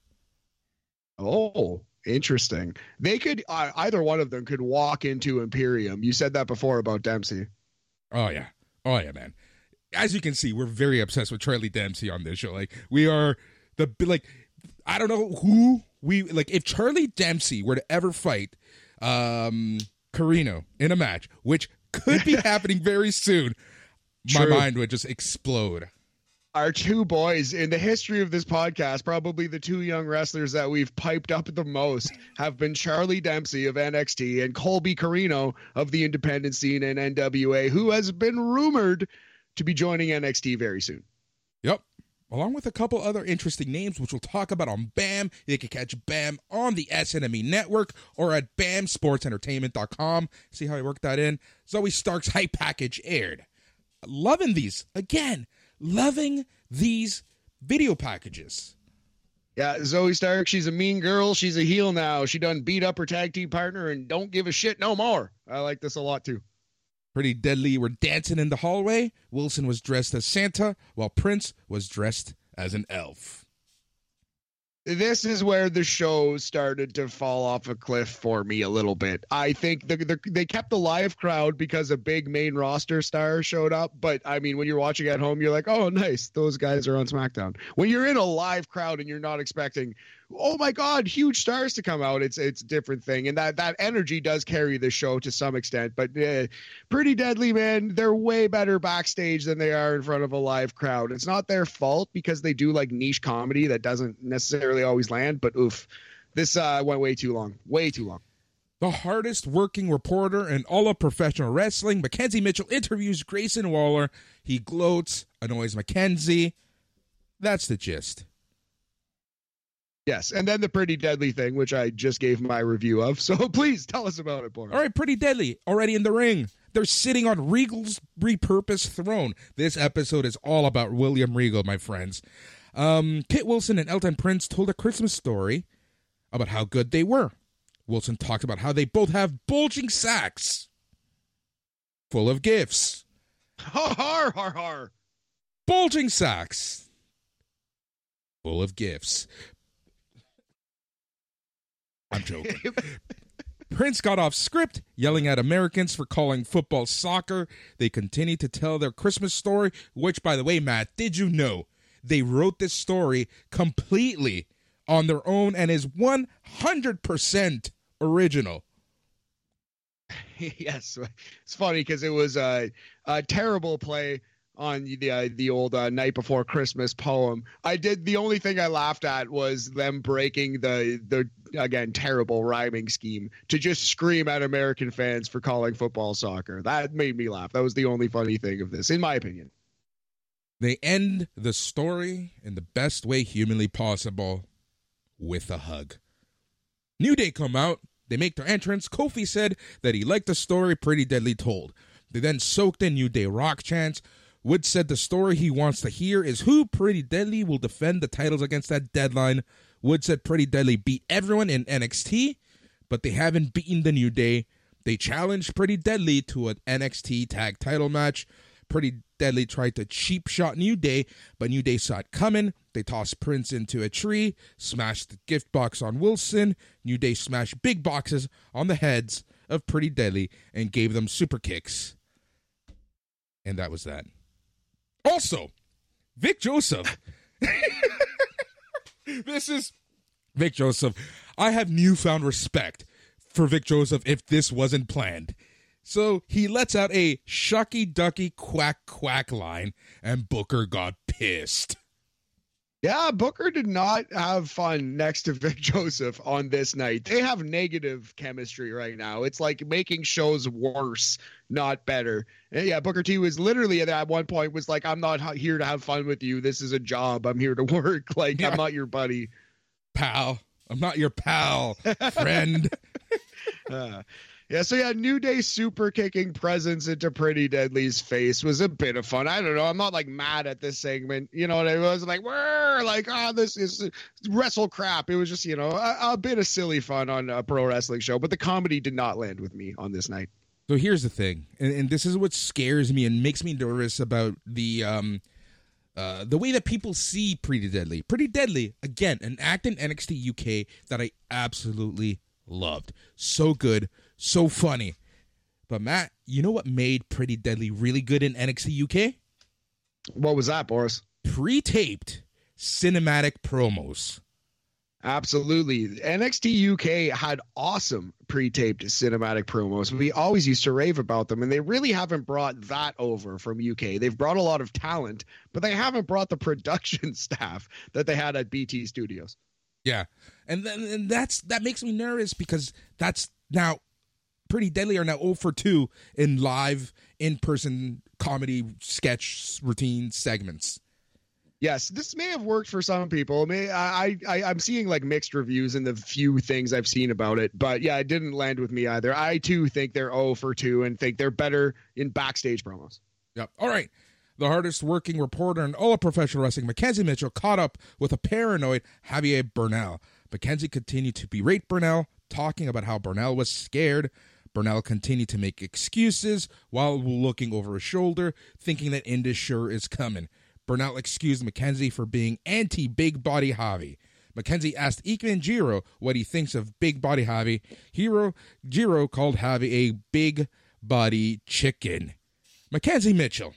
Oh, interesting. They could uh, either one of them could walk into Imperium. You said that before about Dempsey. Oh yeah, oh yeah, man. As you can see, we're very obsessed with Charlie Dempsey on this show. Like we are the like I don't know who we like. If Charlie Dempsey were to ever fight um Corino in a match, which could be happening very soon, my mind would just explode. Our two boys in the history of this podcast, probably the two young wrestlers that we've piped up the most, have been Charlie Dempsey of NXT and Colby Corino of the independent scene in NWA, who has been rumored to be joining NXT very soon. Yep. Along with a couple other interesting names, which we'll talk about on BAM. You can catch BAM on the SNME network or at BAMSportsEntertainment.com. See how I worked that in? Zoey Stark's hype package aired. Loving these. Again, loving these video packages. Yeah, Zoey Stark, she's a mean girl. She's a heel now. She done beat up her tag team partner and don't give a shit no more. I like this a lot too. Pretty Deadly were dancing in the hallway. Wilson was dressed as Santa, while Prince was dressed as an elf. This is where the show started to fall off a cliff for me a little bit. I think the, the, they kept the live crowd because a big main roster star showed up. But I mean, when you're watching at home, you're like, oh, nice. Those guys are on SmackDown. When you're in a live crowd and you're not expecting, oh my God, huge stars to come out, it's it's a different thing. And that, that energy does carry the show to some extent. But uh, pretty deadly, man. They're way better backstage than they are in front of a live crowd. It's not their fault because they do like niche comedy that doesn't necessarily always land. But oof, this uh, went way too long. Way too long. The hardest working reporter in all of professional wrestling, McKenzie Mitchell interviews Grayson Waller. He gloats, annoys McKenzie. That's the gist. Yes, and then the pretty deadly thing, which I just gave my review of. So please tell us about it, Boris. All right, pretty deadly. Already in the ring. They're sitting on Regal's repurposed throne. This episode is all about William Regal, my friends. Um, Kit Wilson and Elton Prince told a Christmas story about how good they were. Wilson talked about how they both have bulging sacks full of gifts. Har har har har. Bulging sacks full of gifts. I'm joking. Prince got off script, yelling at Americans for calling football soccer. They continued to tell their Christmas story, which, by the way, Matt, did you know they wrote this story completely on their own and is 100% original? yes, it's funny because it was a, a terrible play on the uh, the old uh, night before Christmas poem. I did the only thing I laughed at was them breaking the the again terrible rhyming scheme to just scream at American fans for calling football soccer. That made me laugh. That was the only funny thing of this, in my opinion. They end the story in the best way humanly possible with a hug. New Day come out. They make their entrance. Kofi said that he liked the story pretty deadly told. They then soaked in New Day rock chants. Wood said the story he wants to hear is who Pretty Deadly will defend the titles against that deadline. Wood said Pretty Deadly beat everyone in NXT, but they haven't beaten the New Day. They challenged Pretty Deadly to an NXT tag title match. Pretty Deadly tried to cheap shot New Day, but New Day saw it coming. They tossed Prince into a tree, smashed the gift box on Wilson. New Day smashed big boxes on the heads of Pretty Deadly and gave them super kicks. And that was that. Also, Vic Joseph. this is Vic Joseph. I have newfound respect for Vic Joseph if this wasn't planned. So he lets out a shucky ducky quack quack line, and Booker got pissed. Yeah, Booker did not have fun next to Vic Joseph on this night. They have negative chemistry right now. It's like making shows worse, not better. And yeah, Booker T was literally at one point was like, "I'm not here to have fun with you. This is a job. I'm here to work. Like Yeah. I'm not your buddy." Pal, I'm not your pal, friend. Uh, yeah, so yeah, New Day super kicking presence into Pretty Deadly's face was a bit of fun. I don't know. I'm not like mad at this segment. You know what I was like, we're like, oh, this is wrestle crap. It was just, you know, a, a bit of silly fun on a pro wrestling show, but the comedy did not land with me on this night. So here's the thing, and, and this is what scares me and makes me nervous about the um, uh, the way that people see Pretty Deadly. Pretty Deadly, again, an act in NXT UK that I absolutely loved. So good, so funny. But Matt, you know what made Pretty Deadly really good in NXT UK? What was that, Boris? Pre-taped cinematic promos. Absolutely. NXT UK had awesome pre-taped cinematic promos. We always used to rave about them and they really haven't brought that over from UK. They've brought a lot of talent, but they haven't brought the production staff that they had at BT Studios. Yeah, and then and that's that makes me nervous because that's now pretty deadly are now 0 for 2 in live in person comedy sketch routine segments. Yes, this may have worked for some people. May I, I I'm seeing like mixed reviews in the few things I've seen about it, but yeah, it didn't land with me either. I too think they're 0 for 2 and think they're better in backstage promos. Yep. All right. The hardest working reporter in all of professional wrestling, McKenzie Mitchell, caught up with a paranoid Javier Bernal. McKenzie continued to berate Bernal, talking about how Bernal was scared. Bernal continued to make excuses while looking over his shoulder, thinking that Indus Sher is coming. Bernal excused McKenzie for being anti big body Javi. McKenzie asked Ikemen Jiro what he thinks of big body Javi. Hero Jiro called Javi a big body chicken. McKenzie Mitchell,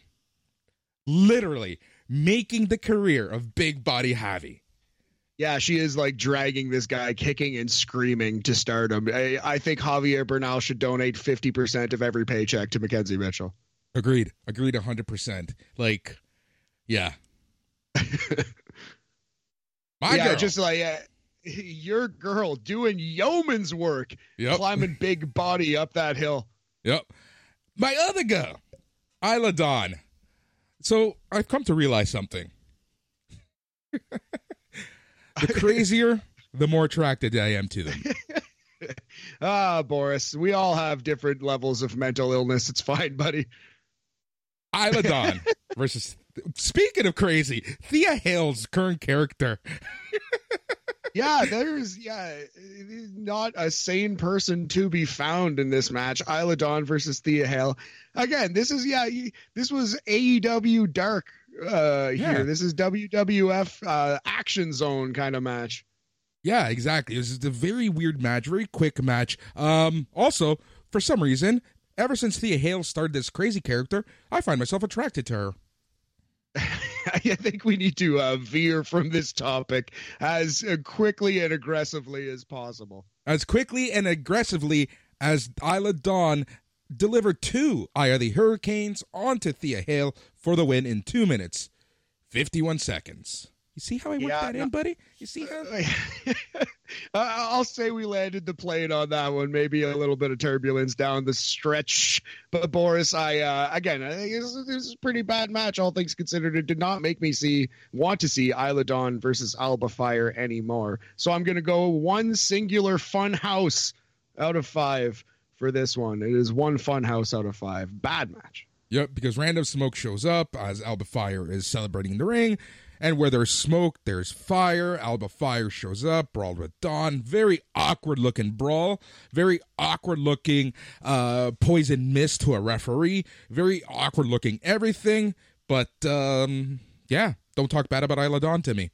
literally making the career of big body Javi. Yeah, she is like dragging this guy, kicking and screaming to stardom. I, I think Javier Bernal should donate 50% of every paycheck to McKenzie Mitchell. Agreed. Agreed 100%. Like, yeah. My yeah, girl. just like uh, your girl doing yeoman's work, Yep. climbing big body up that hill. Yep. My other girl, Isla Dawn. So I've come to realize something. the crazier, the more attracted I am to them. Ah, Boris, we all have different levels of mental illness. It's fine, buddy. Isla Dawn versus. Speaking of crazy, Thea Hale's current character. Yeah, there's yeah, not a sane person to be found in this match. Isla Dawn versus Thea Hale. Again, this is yeah, this was AEW Dark uh Yeah. here. This is WWF uh Action Zone kind of match. Yeah, exactly. This is a very weird match, very quick match. Um, also, for some reason, ever since Thea Hale started this crazy character, I find myself attracted to her. I think we need to uh, veer from this topic as quickly and aggressively as possible. As quickly and aggressively as Isla Dawn delivered two Eye of the Hurricanes onto Thea Hale for the win in two minutes, 51 seconds. You see how I worked Yeah, that no- in, buddy? You see how? I'll say we landed the plane on that one. Maybe a little bit of turbulence down the stretch, but Boris, I uh, again, I think this, this is a pretty bad match, all things considered. It did not make me see want to see Isla Dawn versus Alba Fire anymore. So I'm going to go one singular fun house out of five for this one. It is one fun house out of five. Bad match. Yep, because random smoke shows up as Alba Fire is celebrating in the ring. And where there's smoke, there's fire. Alba Fire shows up, brawled with Dawn. Very awkward looking brawl. Very awkward looking uh, poison mist to a referee. Very awkward looking everything. But um, yeah, don't talk bad about Isla Dawn to me.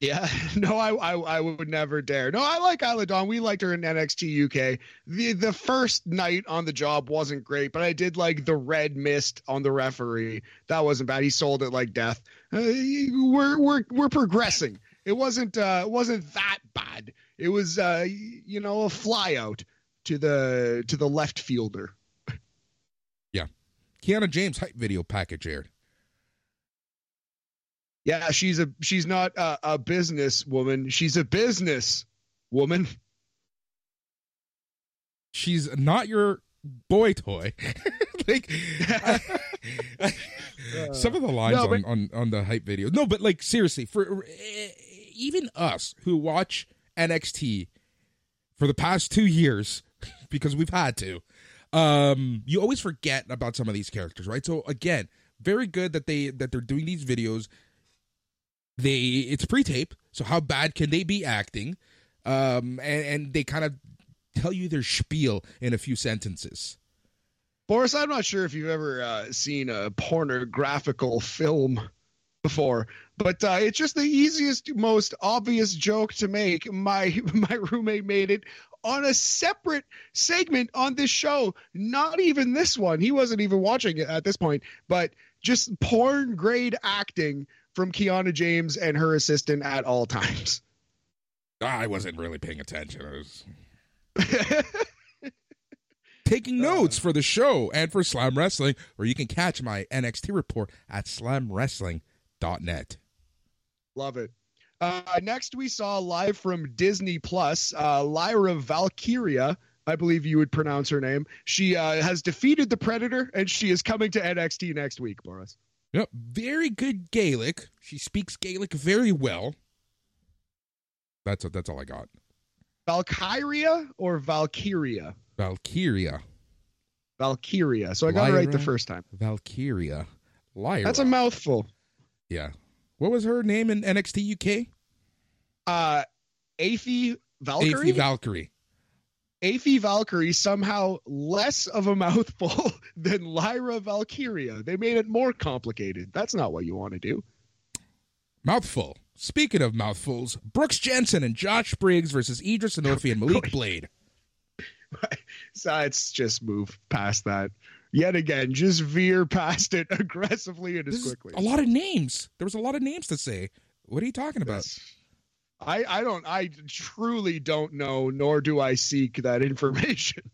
Yeah, no, I, I I would never dare. No, I like Isla Dawn. We liked her in NXT UK. The the first night on the job wasn't great, but I did like the red mist on the referee. That wasn't bad. He sold it like death. Uh, we're we're we're progressing. It wasn't uh wasn't that bad. It was uh you know a flyout to the to the left fielder. Yeah, Kiana James hype video package aired. Yeah, she's a she's not a, a business woman. She's a business woman. She's not your boy toy. like I- I- some of the lines No, on, but- on on the hype video. No, but like seriously, for eh, even us who watch NXT for the past two years because we've had to, um, you always forget about some of these characters, right? So again, very good that they that they're doing these videos. They it's pre-tape, so how bad can they be acting? Um, and, and they kind of tell you their spiel in a few sentences. Boris, I'm not sure if you've ever uh, seen a pornographical film before, but uh, it's just the easiest, most obvious joke to make. My my roommate made it on a separate segment on this show. Not even this one. He wasn't even watching it at this point, but just porn grade acting from Kiana James and her assistant at all times. I wasn't really paying attention. I was taking notes for the show and for Slam Wrestling, where you can catch my NXT report at slamwrestling.net. Love it. Uh, next, we saw live from Disney Plus, uh, Lyra Valkyria. I believe you would pronounce her name. She uh, has defeated the Predator, and she is coming to NXT next week, Boris. Yep, very good Gaelic. She speaks Gaelic very well. That's that's all I got. Valkyria or Valkyria? Valkyria, Valkyria. So I got it right the first time. Valkyria, Lyra. That's a mouthful. yeah. What was her name in NXT UK? Uh, Aoife Valkyrie. Aoife Valkyrie. Aoife Valkyrie somehow less of a mouthful than Lyra Valkyria. They made it more complicated. That's not what you want to do. Mouthful. Speaking of mouthfuls, Brooks Jensen and Josh Briggs versus Edris Enofé and Malik Blade. So let's just move past that. Yet again, just veer past it aggressively and as This quickly. a lot of names. There was a lot of names to say. What are you talking about? I, I don't I truly don't know, nor do I seek that information.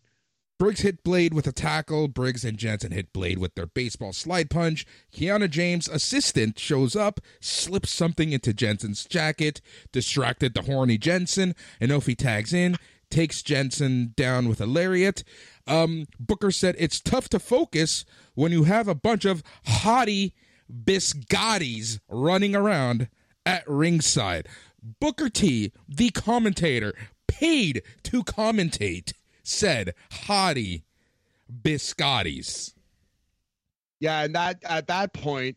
Briggs hit Blade with a tackle. Briggs and Jensen hit Blade with their baseball slide punch. Kiana James' assistant shows up, slips something into Jensen's jacket, distracted the horny Jensen. Enofé tags in, takes Jensen down with a lariat. Um, Booker said it's tough to focus when you have a bunch of haughty biscottis running around at ringside. Booker T, the commentator, paid to commentate, said haughty biscottis. Yeah, and that at that point,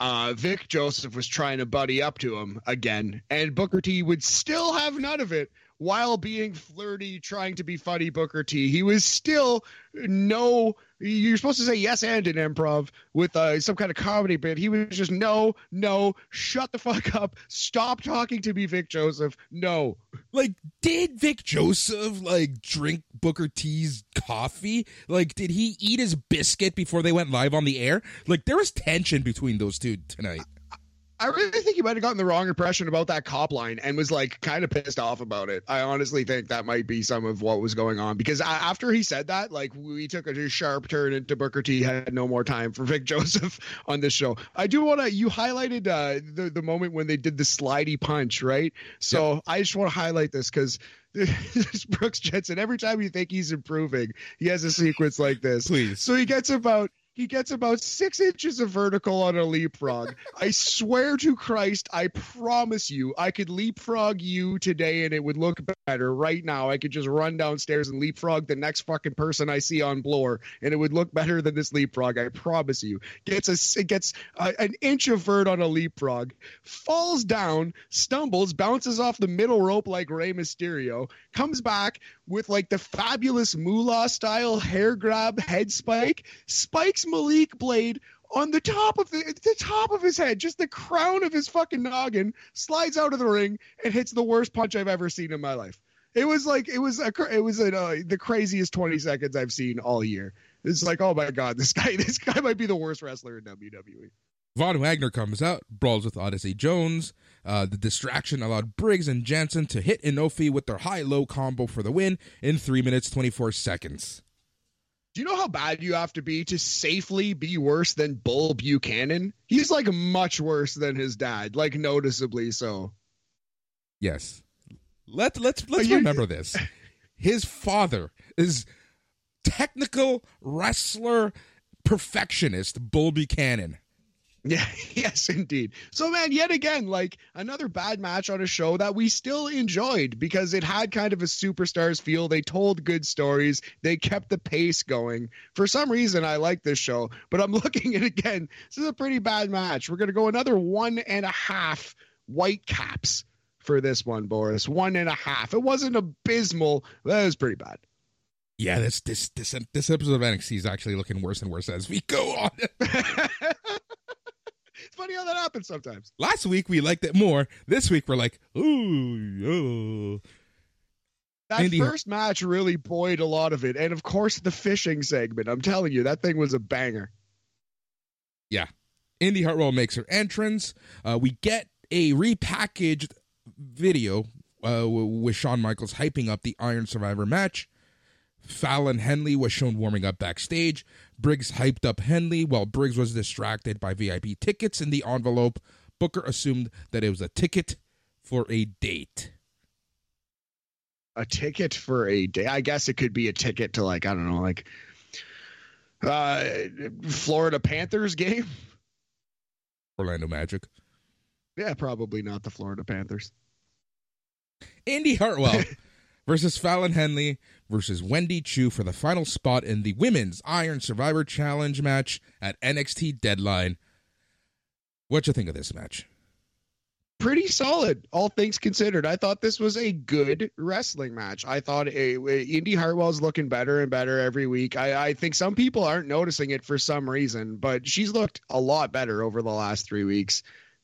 uh, Vic Joseph was trying to buddy up to him again, and Booker T would still have none of it while being flirty, trying to be funny. Booker T, he was still no. You're supposed to say yes and in improv with uh, some kind of comedy bit. He was just no, no, shut the fuck up, stop talking to me, Vic Joseph. No, Like, did Vic Joseph like drink Booker T's coffee? Like, did he eat his biscuit before they went live on the air? Like, there was tension between those two tonight. I really think he might have gotten the wrong impression about that cop line and was like kind of pissed off about it. I honestly think that might be some of what was going on because after he said that, like we took a sharp turn into Booker T had no more time for Vic Joseph on this show. I do want to. You highlighted uh, the the moment when they did the slidey punch, right? So I just want to highlight this because. Brooks Jensen. Every time you think he's improving, he has a sequence like this. Please. So he gets about he gets about six inches of vertical on a leapfrog. I swear to Christ, I promise you, I could leapfrog you today and it would look better right now. I could just run downstairs and leapfrog the next fucking person I see on blower, and it would look better than this leapfrog. I promise you. Gets a gets uh, an inch of vert on a leapfrog, falls down, stumbles, bounces off the middle rope like Rey Mysterio, comes back with like the fabulous Moolah style hair grab head spike, spikes Malik Blade on the top of the, the top of his head, just the crown of his fucking noggin, slides out of the ring and hits the worst punch I've ever seen in my life. It was like it was a it was a, uh, the craziest twenty seconds I've seen all year. It's like oh my god, this guy this guy might be the worst wrestler in. WWE. Von Wagner comes out, brawls with Odyssey Jones. Uh, the distraction allowed Briggs and Jensen to hit Enofé with their high low combo for the win in 3 minutes 24 seconds. Do you know how bad you have to be to safely be worse than Bull Buchanan? He's like much worse than his dad, like noticeably so. Yes. Let let's let's you- remember this. His father is technical wrestler perfectionist Bull Buchanan. Yeah, yes, indeed. So, man, yet again, like another bad match on a show that we still enjoyed because it had kind of a superstars feel. They told good stories, they kept the pace going. For some reason, I like this show, but I'm looking at it again. This is a pretty bad match. We're going to go another one and a half white caps for this one, Boris. One and a half. It wasn't abysmal, that was pretty bad. Yeah, this this this this episode of NXT is actually looking worse and worse as we go on. Funny how that happens sometimes. Last week we liked it more. This week we're like, ooh, oh. That Andy- first match really buoyed a lot of it. And of course, the fishing segment. I'm telling you, that thing was a banger. Yeah. Indi Hartwell makes her entrance. Uh, we get a repackaged video uh, with Shawn Michaels hyping up the Iron Survivor match. Fallon Henley was shown warming up backstage. Briggs hyped up Henley while Briggs was distracted by VIP tickets in the envelope. Booker assumed that it was a ticket for a date. A ticket for a day. I guess it could be a ticket to, like, I don't know, like uh Florida Panthers game. Orlando Magic. Yeah, probably not the Florida Panthers. Indi Hartwell versus Fallon Henley versus Wendy Chu for the final spot in the Women's Iron Survivor Challenge match at NXT Deadline. What you think of this match? pretty solid, all things considered. I thought this was a good wrestling match. I thought a, a Indi Hartwell's looking better and better every week. I, I think some people aren't noticing it for some reason, but she's looked a lot better over the last three weeks.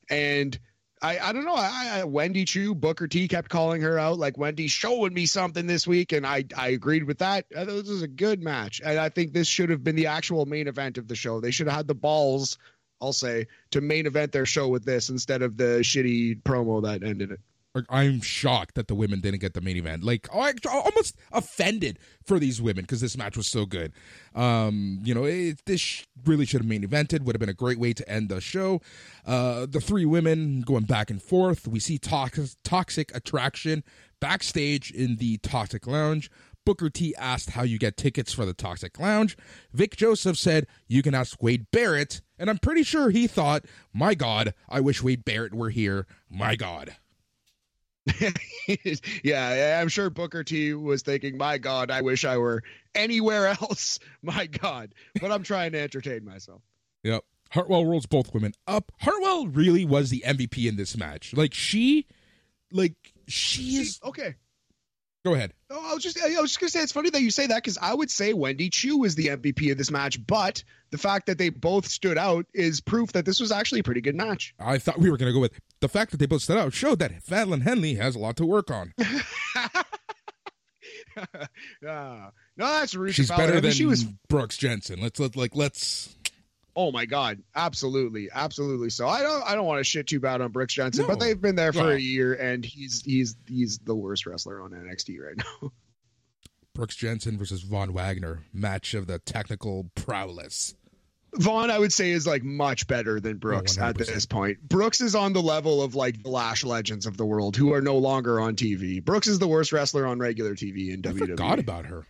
And I, I don't know. I, I Wendy Chu, Booker T kept calling her out like Wendy's showing me something this week, and I I agreed with that. Uh, this was a good match, and I think this should have been the actual main event of the show. They should have had the balls I'll say, to main event their show with this instead of the shitty promo that ended it. I'm shocked that the women didn't get the main event. Like, almost offended for these women because this match was so good. Um, you know, it, this really should have main evented. Would have been a great way to end the show. Uh, the three women going back and forth. We see tox- toxic attraction backstage in the Toxic Lounge. Booker T asked how you get tickets for the Toxic Lounge. Vic Joseph said you can ask Wade Barrett, and I'm pretty sure he thought, "My God, I wish Wade Barrett were here. My God." yeah, I'm sure Booker T was thinking, "My God, I wish I were anywhere else." My God, but I'm trying to entertain myself. Yep. Hartwell rolls both women up. Hartwell really was the MVP in this match. Like she, like she is. Okay. Go ahead. Oh, I was just I was just gonna say it's funny that you say that because I would say Wendy Chu was the MVP of this match, but the fact that they both stood out is proof that this was actually a pretty good match. I thought we were going to go with the fact that they both stood out showed that Fallon Henley has a lot to work on. Ah, no, that's. She's better I mean, than she was. Brooks Jensen. Let's let like let's. Oh my God, absolutely, absolutely. So I don't I don't want to shit too bad on Brooks Johnson, No. but they've been there for Well. a year, and he's he's he's the worst wrestler on NXT right now. Brooks Jensen versus Von Wagner match of the technical prowess. Vaughn, I would say, is like much better than oh, Brooks at 100%. this point. Brooks is on the level of like the Lash legends of the world who are no longer on TV. Brooks is the worst wrestler on regular TV in I WWE. forgot about her.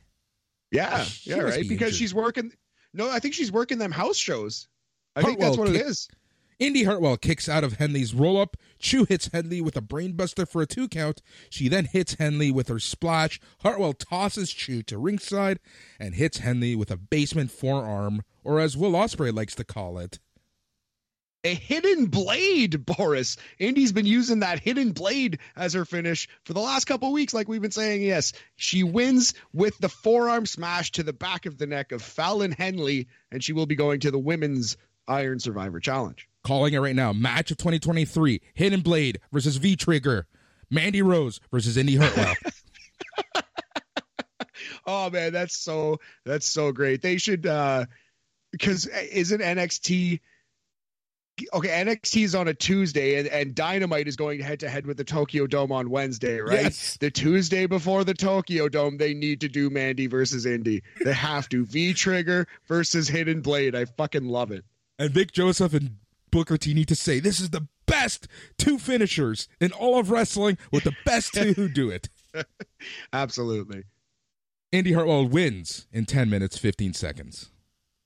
Yeah, She yeah, right. be Because injured. she's working. No, I think she's working them house shows. I think that's what it kick- is. Indi Hartwell kicks out of Henley's roll up. Chu hits Henley with a brainbuster for a two count. She then hits Henley with her splash. Hartwell tosses Chu to ringside and hits Henley with a basement forearm, or as Will Ospreay likes to call it. A hidden blade, Boris. Indi's been using that hidden blade as her finish for the last couple weeks, like we've been saying. Yes, she wins with the forearm smash to the back of the neck of Fallon Henley, and she will be going to the Women's Iron Survivor Challenge. Calling it right now. Match of 2023. Hidden Blade versus V Trigger. Mandy Rose versus Indi Hartwell. Oh man, that's so that's so great. They should uh because isn't NXT okay, NXT is on a Tuesday, and, and Dynamite is going head to head with the Tokyo Dome on Wednesday, right? Yes. The Tuesday before the Tokyo Dome, they need to do Mandy versus Indi. They have to. V Trigger versus Hidden Blade. I fucking love it. And Vic Joseph and Booker T need to say this is the best two finishers in all of wrestling with the best two who do it. Absolutely. Indi Hartwell wins in 10 minutes, 15 seconds.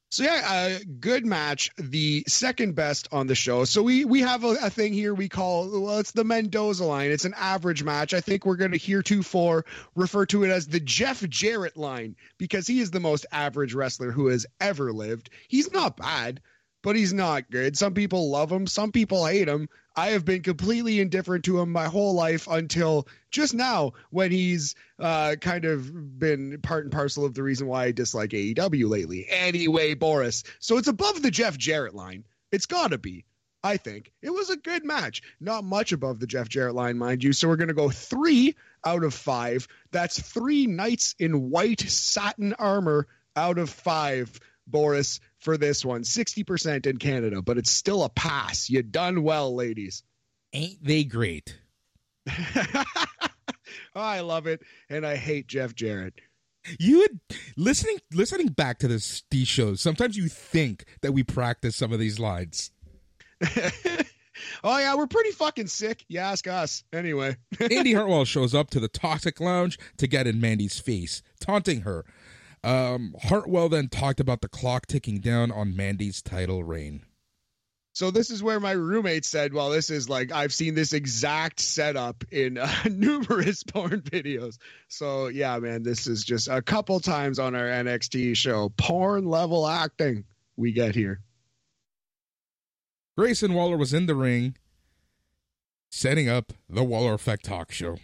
So yeah, uh, good match. The second best on the show. So we we have a, a thing here we call well, it's the Mendoza line. It's an average match. I think we're going to heretofore refer to it as the Jeff Jarrett line because he is the most average wrestler who has ever lived. He's not bad, but he's not good. Some people love him, some people hate him. I have been completely indifferent to him my whole life until just now when he's uh, kind of been part and parcel of the reason why I dislike AEW lately. Anyway, Boris. So it's above the Jeff Jarrett line. It's got to be. I think it was a good match. Not much above the Jeff Jarrett line, mind you. So we're going to go three out of five. That's three knights in white satin armor out of five, Boris, for this one. 60% in Canada, but it's still a pass. You done well, ladies. Ain't they great? Oh, I love it. And I hate Jeff Jarrett. You would listening listening back to this these shows. Sometimes you think that we practice some of these lines. Oh, yeah, we're pretty fucking sick. You ask us. Anyway. Indi Hartwell shows up to the Toxic Lounge to get in Mandy's face, taunting her. Um, Hartwell then talked about the clock ticking down on Mandy's title reign. So this is where my roommate said, "Well, this is like I've seen this exact setup in uh, numerous porn videos." So yeah, man, this is just a couple times on our NXT show, porn level acting we get here. Grayson Waller was in the ring, setting up the Waller Effect talk show.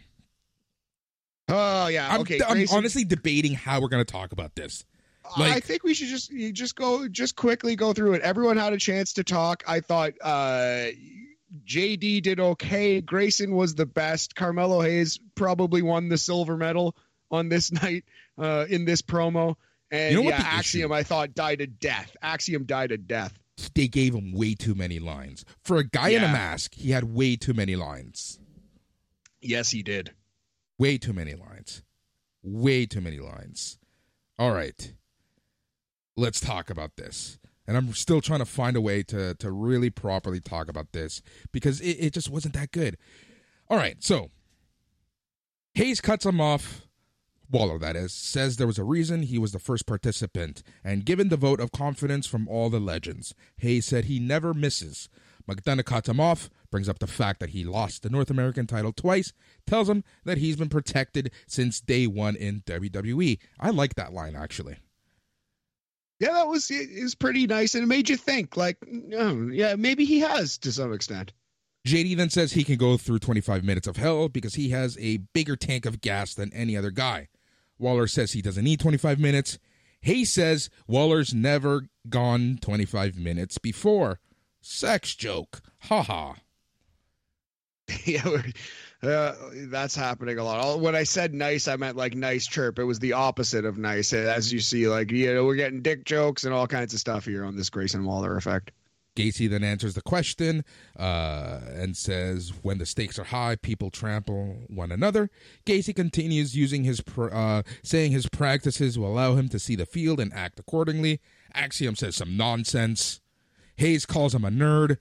Oh yeah, I'm, okay. I'm honestly debating how we're going to talk about this. I think we should just you just go just quickly go through it. Everyone had a chance to talk. I thought uh JD did okay. Grayson was the best. Carmelo Hayes probably won the silver medal on this night uh in this promo. And You know yeah, Axiom issue- I thought died a death. Axiom died a death. They gave him way too many lines. For a guy in a mask, he had way too many lines. Yes, he did. Way too many lines. Way too many lines. All right. Let's talk about this. And I'm still trying to find a way to, to really properly talk about this because it, it just wasn't that good. All right. So Hayes cuts him off. Waller, that is, says there was a reason he was the first participant, and given the vote of confidence from all the legends, Hayes said he never misses. McDonagh cuts him off, brings up the fact that he lost the North American title twice, tells him that he's been protected since day one in WWE. I like that line, actually. Yeah, that was it was pretty nice and it made you think like oh, yeah, maybe he has to some extent. JD then says he can go through 25 minutes of hell because he has a bigger tank of gas than any other guy. Waller says he doesn't need 25 minutes. Hayes says Waller's never gone 25 minutes before. Sex joke. Ha ha. yeah, uh, that's happening a lot. When I said nice, I meant like nice chirp. It was the opposite of nice. As you see, like you know, we're getting dick jokes and all kinds of stuff here on this Grayson Waller effect. Gacy then answers the question uh, and says, "When the stakes are high, people trample one another." Gacy continues using his pr- uh, saying his practices will allow him to see the field and act accordingly. Axiom says some nonsense. Hayes calls him a nerd.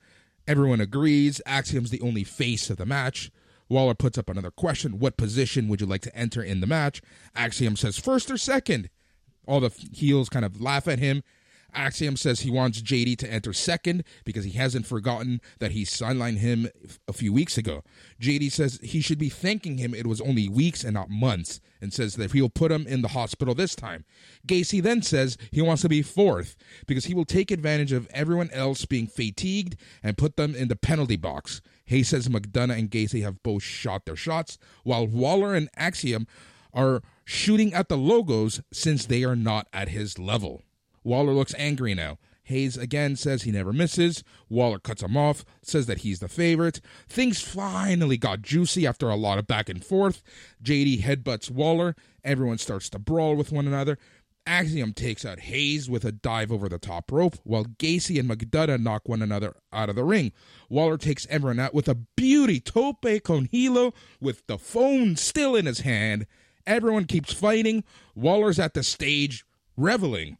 Everyone agrees. Axiom's the only face of the match. Waller puts up another question: What position would you like to enter in the match? Axiom says first or second. All the heels kind of laugh at him. Axiom says he wants JD to enter second because he hasn't forgotten that he sidelined him a few weeks ago. JD says he should be thanking him it was only weeks and not months, and says that he'll put him in the hospital this time. Gacy then says he wants to be fourth because he will take advantage of everyone else being fatigued and put them in the penalty box. Hayes says McDonagh and Gacy have both shot their shots, while Waller and Axiom are shooting at the logos since they are not at his level. Waller looks angry now. Hayes again says he never misses. Waller cuts him off, says that he's the favorite. Things finally got juicy after a lot of back and forth. JD headbutts Waller. Everyone starts to brawl with one another. Axiom takes out Hayes with a dive over the top rope, while Gacy and McDonagh knock one another out of the ring. Waller takes Everett out with a beauty tope con hilo with the phone still in his hand. Everyone keeps fighting. Waller's at the stage, reveling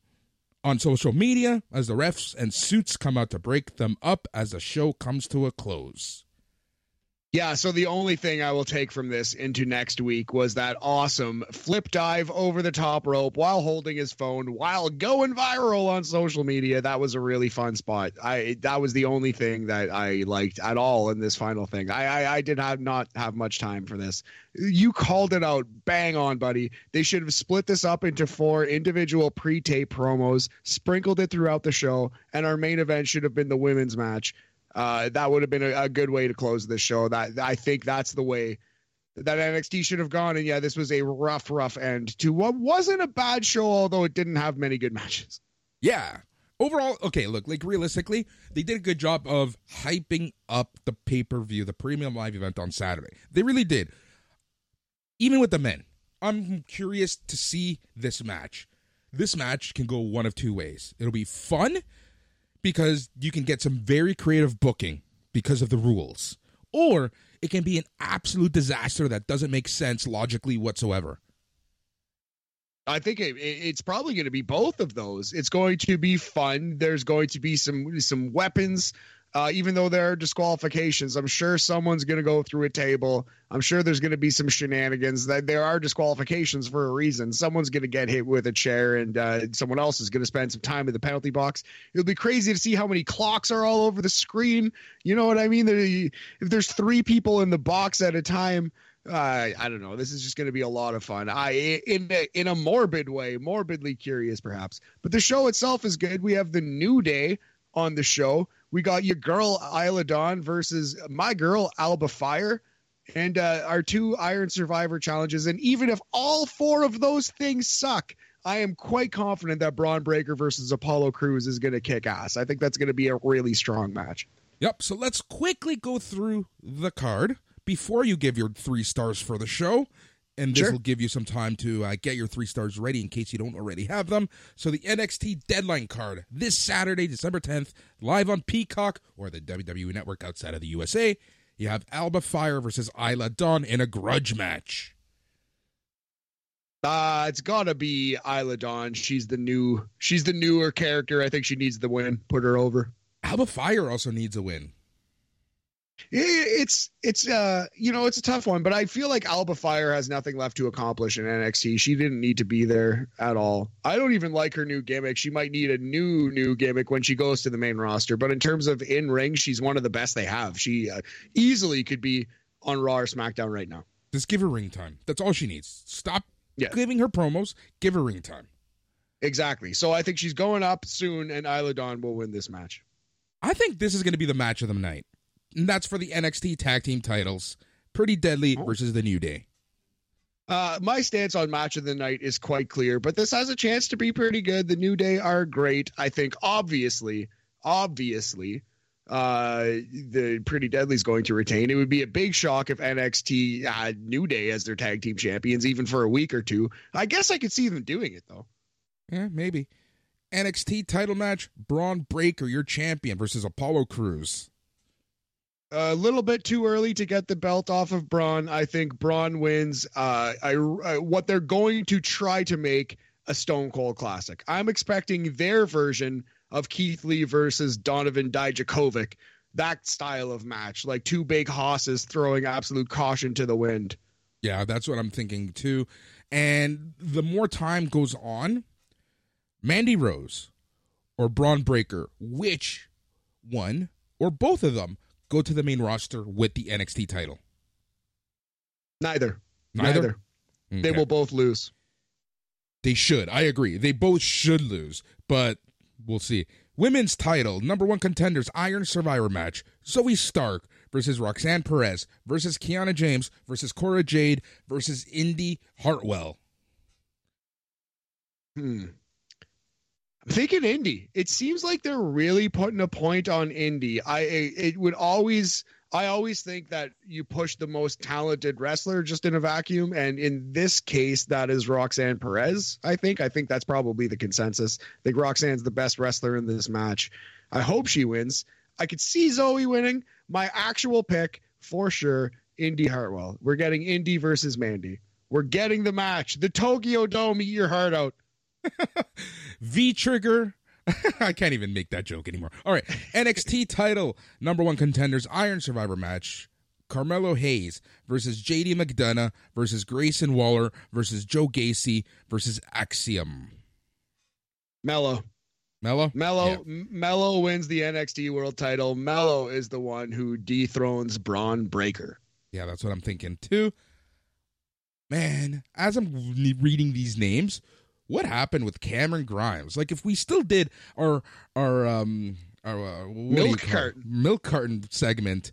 on social media as the refs and suits come out to break them up as the show comes to a close. Yeah, so the only thing I will take from this into next week was that awesome flip dive over the top rope while holding his phone while going viral on social media. That was a really fun spot. I that was the only thing that I liked at all in this final thing. I I, I did have not have much time for this. You called it out bang on, buddy. They should have split this up into four individual pre-tape promos, sprinkled it throughout the show, and our main event should have been the women's match uh, that would have been a, a, good way to close this show. That I think that's the way that NXT should have gone. And yeah, this was a rough, rough end to what wasn't a bad show, although it didn't have many good matches. Yeah. Overall, okay, look, like realistically, they did a good job of hyping up the pay per view, the premium live event on Saturday. They really did. Even with the men, I'm curious to see this match. This match can go one of two ways. It'll be fun because you can get some very creative booking because of the rules, or it can be an absolute disaster that doesn't make sense logically whatsoever. I think it, it's probably going to be both of those. It's going to be fun. There's going to be some some weapons uh, even though there are disqualifications, I'm sure someone's going to go through a table. I'm sure there's going to be some shenanigans. That there are disqualifications for a reason. Someone's going to get hit with a chair, and uh, someone else is going to spend some time in the penalty box. It'll be crazy to see how many clocks are all over the screen. You know what I mean? If there's three people in the box at a time. Uh, I don't know. This is just going to be a lot of fun. I in in a morbid way, morbidly curious perhaps. But the show itself is good. We have the New Day on the show we got your girl Isla Dawn versus my girl Alba Fire, and uh, our two Iron Survivor challenges. And even if all four of those things suck, I am quite confident that Bron Breakker versus Apollo Crews is going to kick ass. I think that's going to be a really strong match. Yep. So let's quickly go through the card before you give your three stars for the show and this sure. will give you some time to uh, get your three stars ready in case you don't already have them. So the NXT deadline card this Saturday, December 10th, live on Peacock or the WWE Network outside of the USA. You have Alba Fire versus Isla Dawn in a grudge match. Uh, it's gotta be Isla Dawn. She's the new, she's the newer character. I think she needs the win. Put her over. Alba Fire also needs a win. It's it's uh you know it's a tough one, but I feel like Alba Fire has nothing left to accomplish in NXT. She didn't need to be there at all. I don't even like her new gimmick. She might need a new new gimmick when she goes to the main roster. But in terms of in ring, she's one of the best they have. She uh, easily could be on Raw or SmackDown right now. Just give her ring time. That's all she needs. Stop yeah. giving her promos. Give her ring time. Exactly. So I think she's going up soon, and Isla Dawn will win this match. I think this is going to be the match of the night. And that's for the NXT tag team titles. Pretty Deadly oh. versus the New Day. Uh, my stance on match of the night is quite clear, but this has a chance to be pretty good. The New Day are great. I think, obviously, obviously, uh, the Pretty Deadly is going to retain. It would be a big shock if NXT had New Day as their tag team champions, even for a week or two. I guess I could see them doing it, though. Yeah, maybe. NXT title match Bron Breakker, your champion, versus Apollo Crews a little bit too early to get the belt off of Bron. I think Bron wins. Uh, I, uh, what they're going to try to make a Stone Cold Classic. I'm expecting their version of Keith Lee versus Donovan Dijakovic. That style of match, like two big hosses throwing absolute caution to the wind. Yeah, that's what I'm thinking too. And the more time goes on, Mandy Rose or Bron Breakker, which one or both of them go to the main roster with the NXT title? Neither. Neither. Neither. Okay. They will both lose. They should. I agree. They both should lose, but we'll see. Women's title, number one contenders, Iron Survivor match. Zoey Stark versus Roxanne Perez versus Kiana James versus Cora Jade versus Indi Hartwell. Hmm. Thinking Indi. It seems like they're really putting a point on Indi. I it would always I always think that you push the most talented wrestler just in a vacuum. And in this case, that is Roxanne Perez. I think. I think that's probably the consensus. I think Roxanne's the best wrestler in this match. I hope she wins. I could see Zoey winning. My actual pick for sure, Indi Hartwell. We're getting Indi versus Mandy. We're getting the match. The Tokyo Dome, eat your heart out. V Trigger. I can't even make that joke anymore. All right. NXT title, number one contenders, Iron Survivor match. Carmelo Hayes versus JD McDonagh versus Grayson Waller versus Joe Gacy versus Axiom. Mello. Mello? Mello Yeah. Mello wins the NXT world title. Mello is the one who dethrones Bron Breakker. Yeah, that's what I'm thinking too. Man, as I'm reading these names, what happened with Cameron Grimes? Like, if we still did our our um our uh, what do you Milk carton. milk carton segment,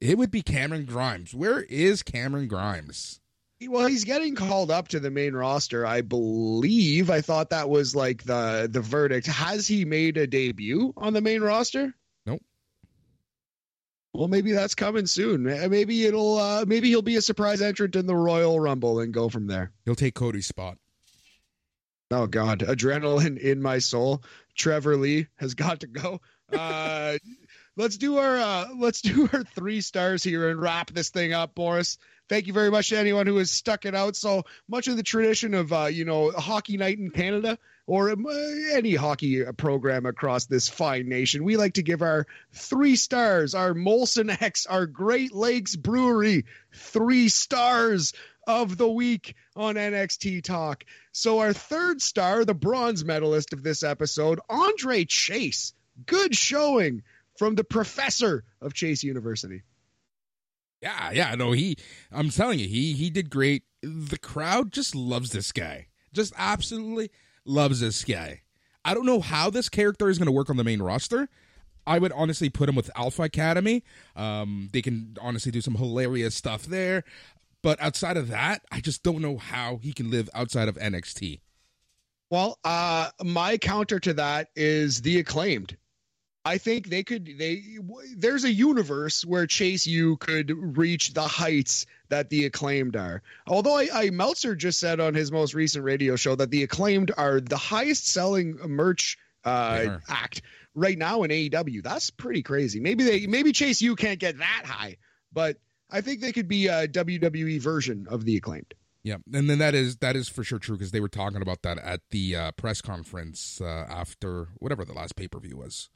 it would be Cameron Grimes. Where is Cameron Grimes? Well, he's getting called up to the main roster, I believe. I thought that was like the the verdict. Has he made a debut on the main roster? Nope. Well, maybe that's coming soon. Maybe it'll uh maybe he'll be a surprise entrant in the Royal Rumble and go from there. He'll take Cody's spot. Oh God, adrenaline in my soul. Trevor Lee has got to go. Uh, let's do our uh, let's do our three stars here and wrap this thing up, Boris. Thank you very much to anyone who has stuck it out. So much of the tradition of uh, you know hockey night in Canada or um, uh, any hockey program across this fine nation, we like to give our three stars, our Molson Ex, our Great Lakes Brewery, three stars of the week on NXT Talk. So our third star, the bronze medalist of this episode, Andre Chase. Good showing from the professor of Chase University. Yeah, yeah, no, he I'm telling you, he he did great. The crowd just loves this guy. Just absolutely loves this guy. I don't know how this character is going to work on the main roster. I would honestly put him with Alpha Academy. Um, they can honestly do some hilarious stuff there. But outside of that, I just don't know how he can live outside of NXT. Well, uh, my counter to that is the acclaimed. I think they could. They there's a universe where Chase U could reach the heights that the acclaimed are. Although I, I Meltzer just said on his most recent radio show that the acclaimed are the highest selling merch uh, act right now in AEW. That's pretty crazy. Maybe they maybe Chase U can't get that high, but I think they could be a WWE version of the acclaimed. Yeah, and then that is that is for sure true because they were talking about that at the uh, press conference uh, after whatever the last pay per view was.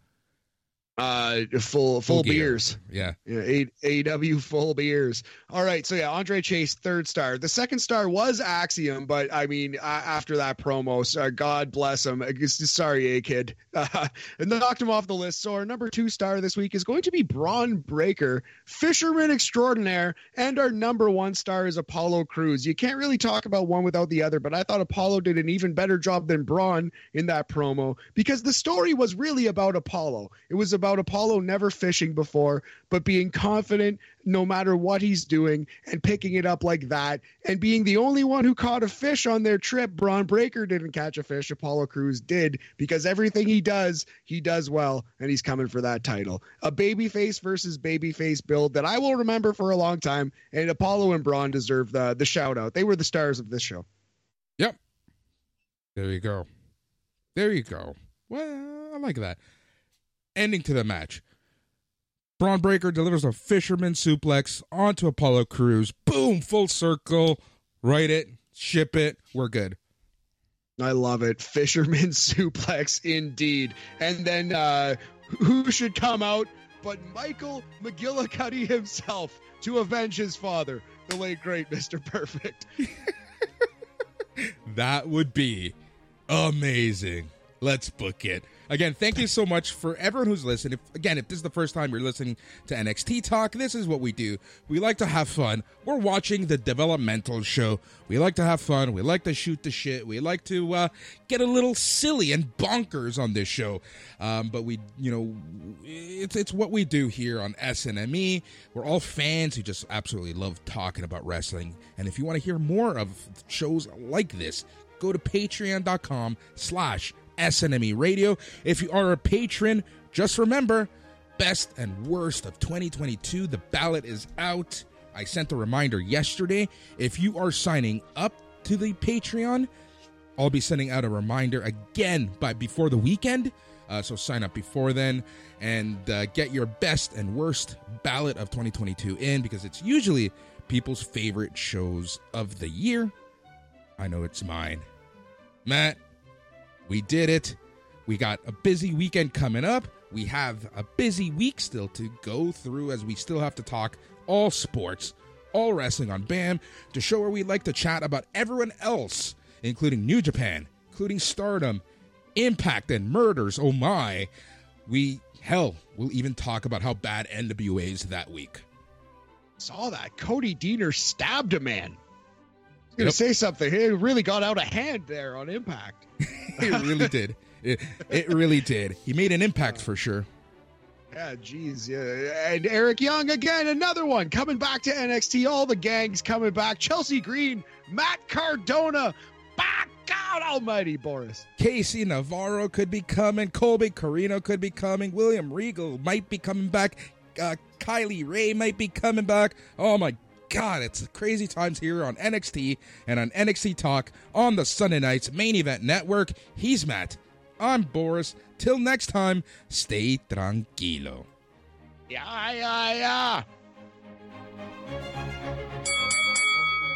Uh, full full beers. Yeah, Yeah, A- AEW full beers. All right, so yeah, Andre Chase third star. The second star was Axiom, but I mean, uh, after that promo, so God bless him. Sorry, a kid, uh, and knocked him off the list. So our number two star this week is going to be Bron Breakker, fisherman extraordinaire, and our number one star is Apollo Crews. You can't really talk about one without the other, but I thought Apollo did an even better job than Bron in that promo because the story was really about Apollo. It was about Apollo never fishing before, but being confident no matter what he's doing and picking it up like that and being the only one who caught a fish on their trip. Bron Breakker didn't catch a fish. Apollo Crews did because everything he does, he does well, and he's coming for that title. A babyface versus babyface build that I will remember for a long time, and Apollo and Bron deserve the, the shout out. They were the stars of this show. Yep. There you go. There you go. Well, I like that. Ending to the match. Bron Breakker delivers a fisherman suplex onto Apollo Crews. Boom, full circle. Write it, ship it. We're good. I love it. Fisherman suplex indeed. And then uh who should come out but Michael McGillicutty himself to avenge his father, the late great Mr. Perfect. That would be amazing. Let's book it. Again, thank you so much for everyone who's listening. If again, if this is the first time you're listening to NXT Talk, this is what we do. We like to have fun. We're watching the developmental show. We like to have fun. We like to shoot the shit. We like to uh, get a little silly and bonkers on this show. Um, but we, you know, it's it's what we do here on SNME. We're all fans who just absolutely love talking about wrestling. And if you want to hear more of shows like this, go to patreon.com slash SNME radio. If you are a patron, just remember best and worst of 2022. The ballot is out. I sent a reminder yesterday. If you are signing up to the Patreon, I'll be sending out a reminder again by before the weekend. Uh, so sign up before then and uh, get your best and worst ballot of 2022 in because it's usually people's favorite shows of the year. I know it's mine. Matt, we did it. We got a busy weekend coming up. We have a busy week still to go through as we still have to talk all sports, all wrestling on BAM to show where we like to chat about everyone else, including New Japan, including Stardom, Impact, and Murders. Oh my. We, hell, we'll even talk about how bad NWA is that week. Saw that. Cody Deaner stabbed a man. I was going to Yep. say something. He really got out of hand there on Impact. It really did. It, it really did. He made an impact for sure. Yeah, geez. Yeah. And Eric Young again, another one coming back to NXT. All the gangs coming back. Chelsea Green, Matt Cardona. By God Almighty, Boris. Casey Navarro could be coming. Colby Corino could be coming. William Regal might be coming back. Uh, Kylie Rae might be coming back. Oh my God, it's crazy times here on NXT and on NXT Talk on the Sunday Nights Main Event Network. He's Matt. I'm Boris. Till next time, stay tranquilo. Yeah, yeah, yeah.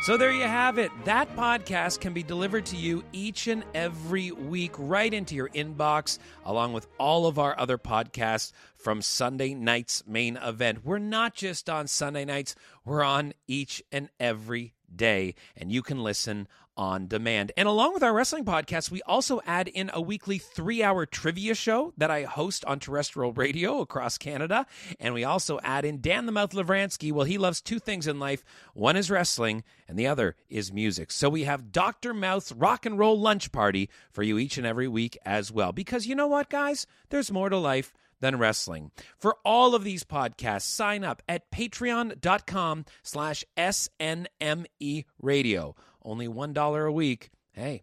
So there you have it. That podcast can be delivered to you each and every week right into your inbox, along with all of our other podcasts from Sunday night's main event. We're not just on Sunday nights, we're on each and every day, and you can listen on demand. And along with our wrestling podcast, we also add in a weekly three hour trivia show that I host on terrestrial radio across Canada. And we also add in Dan the Mouth Lavransky. Well, he loves two things in life one is wrestling, and the other is music. So we have Dr. Mouth's rock and roll lunch party for you each and every week as well. Because you know what, guys? There's more to life than wrestling. For all of these podcasts, sign up at patreon.com slash SNME radio. Only $1 a week. Hey,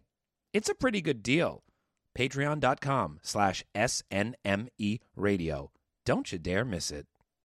it's a pretty good deal. Patreon.com slash SNME radio. Don't you dare miss it.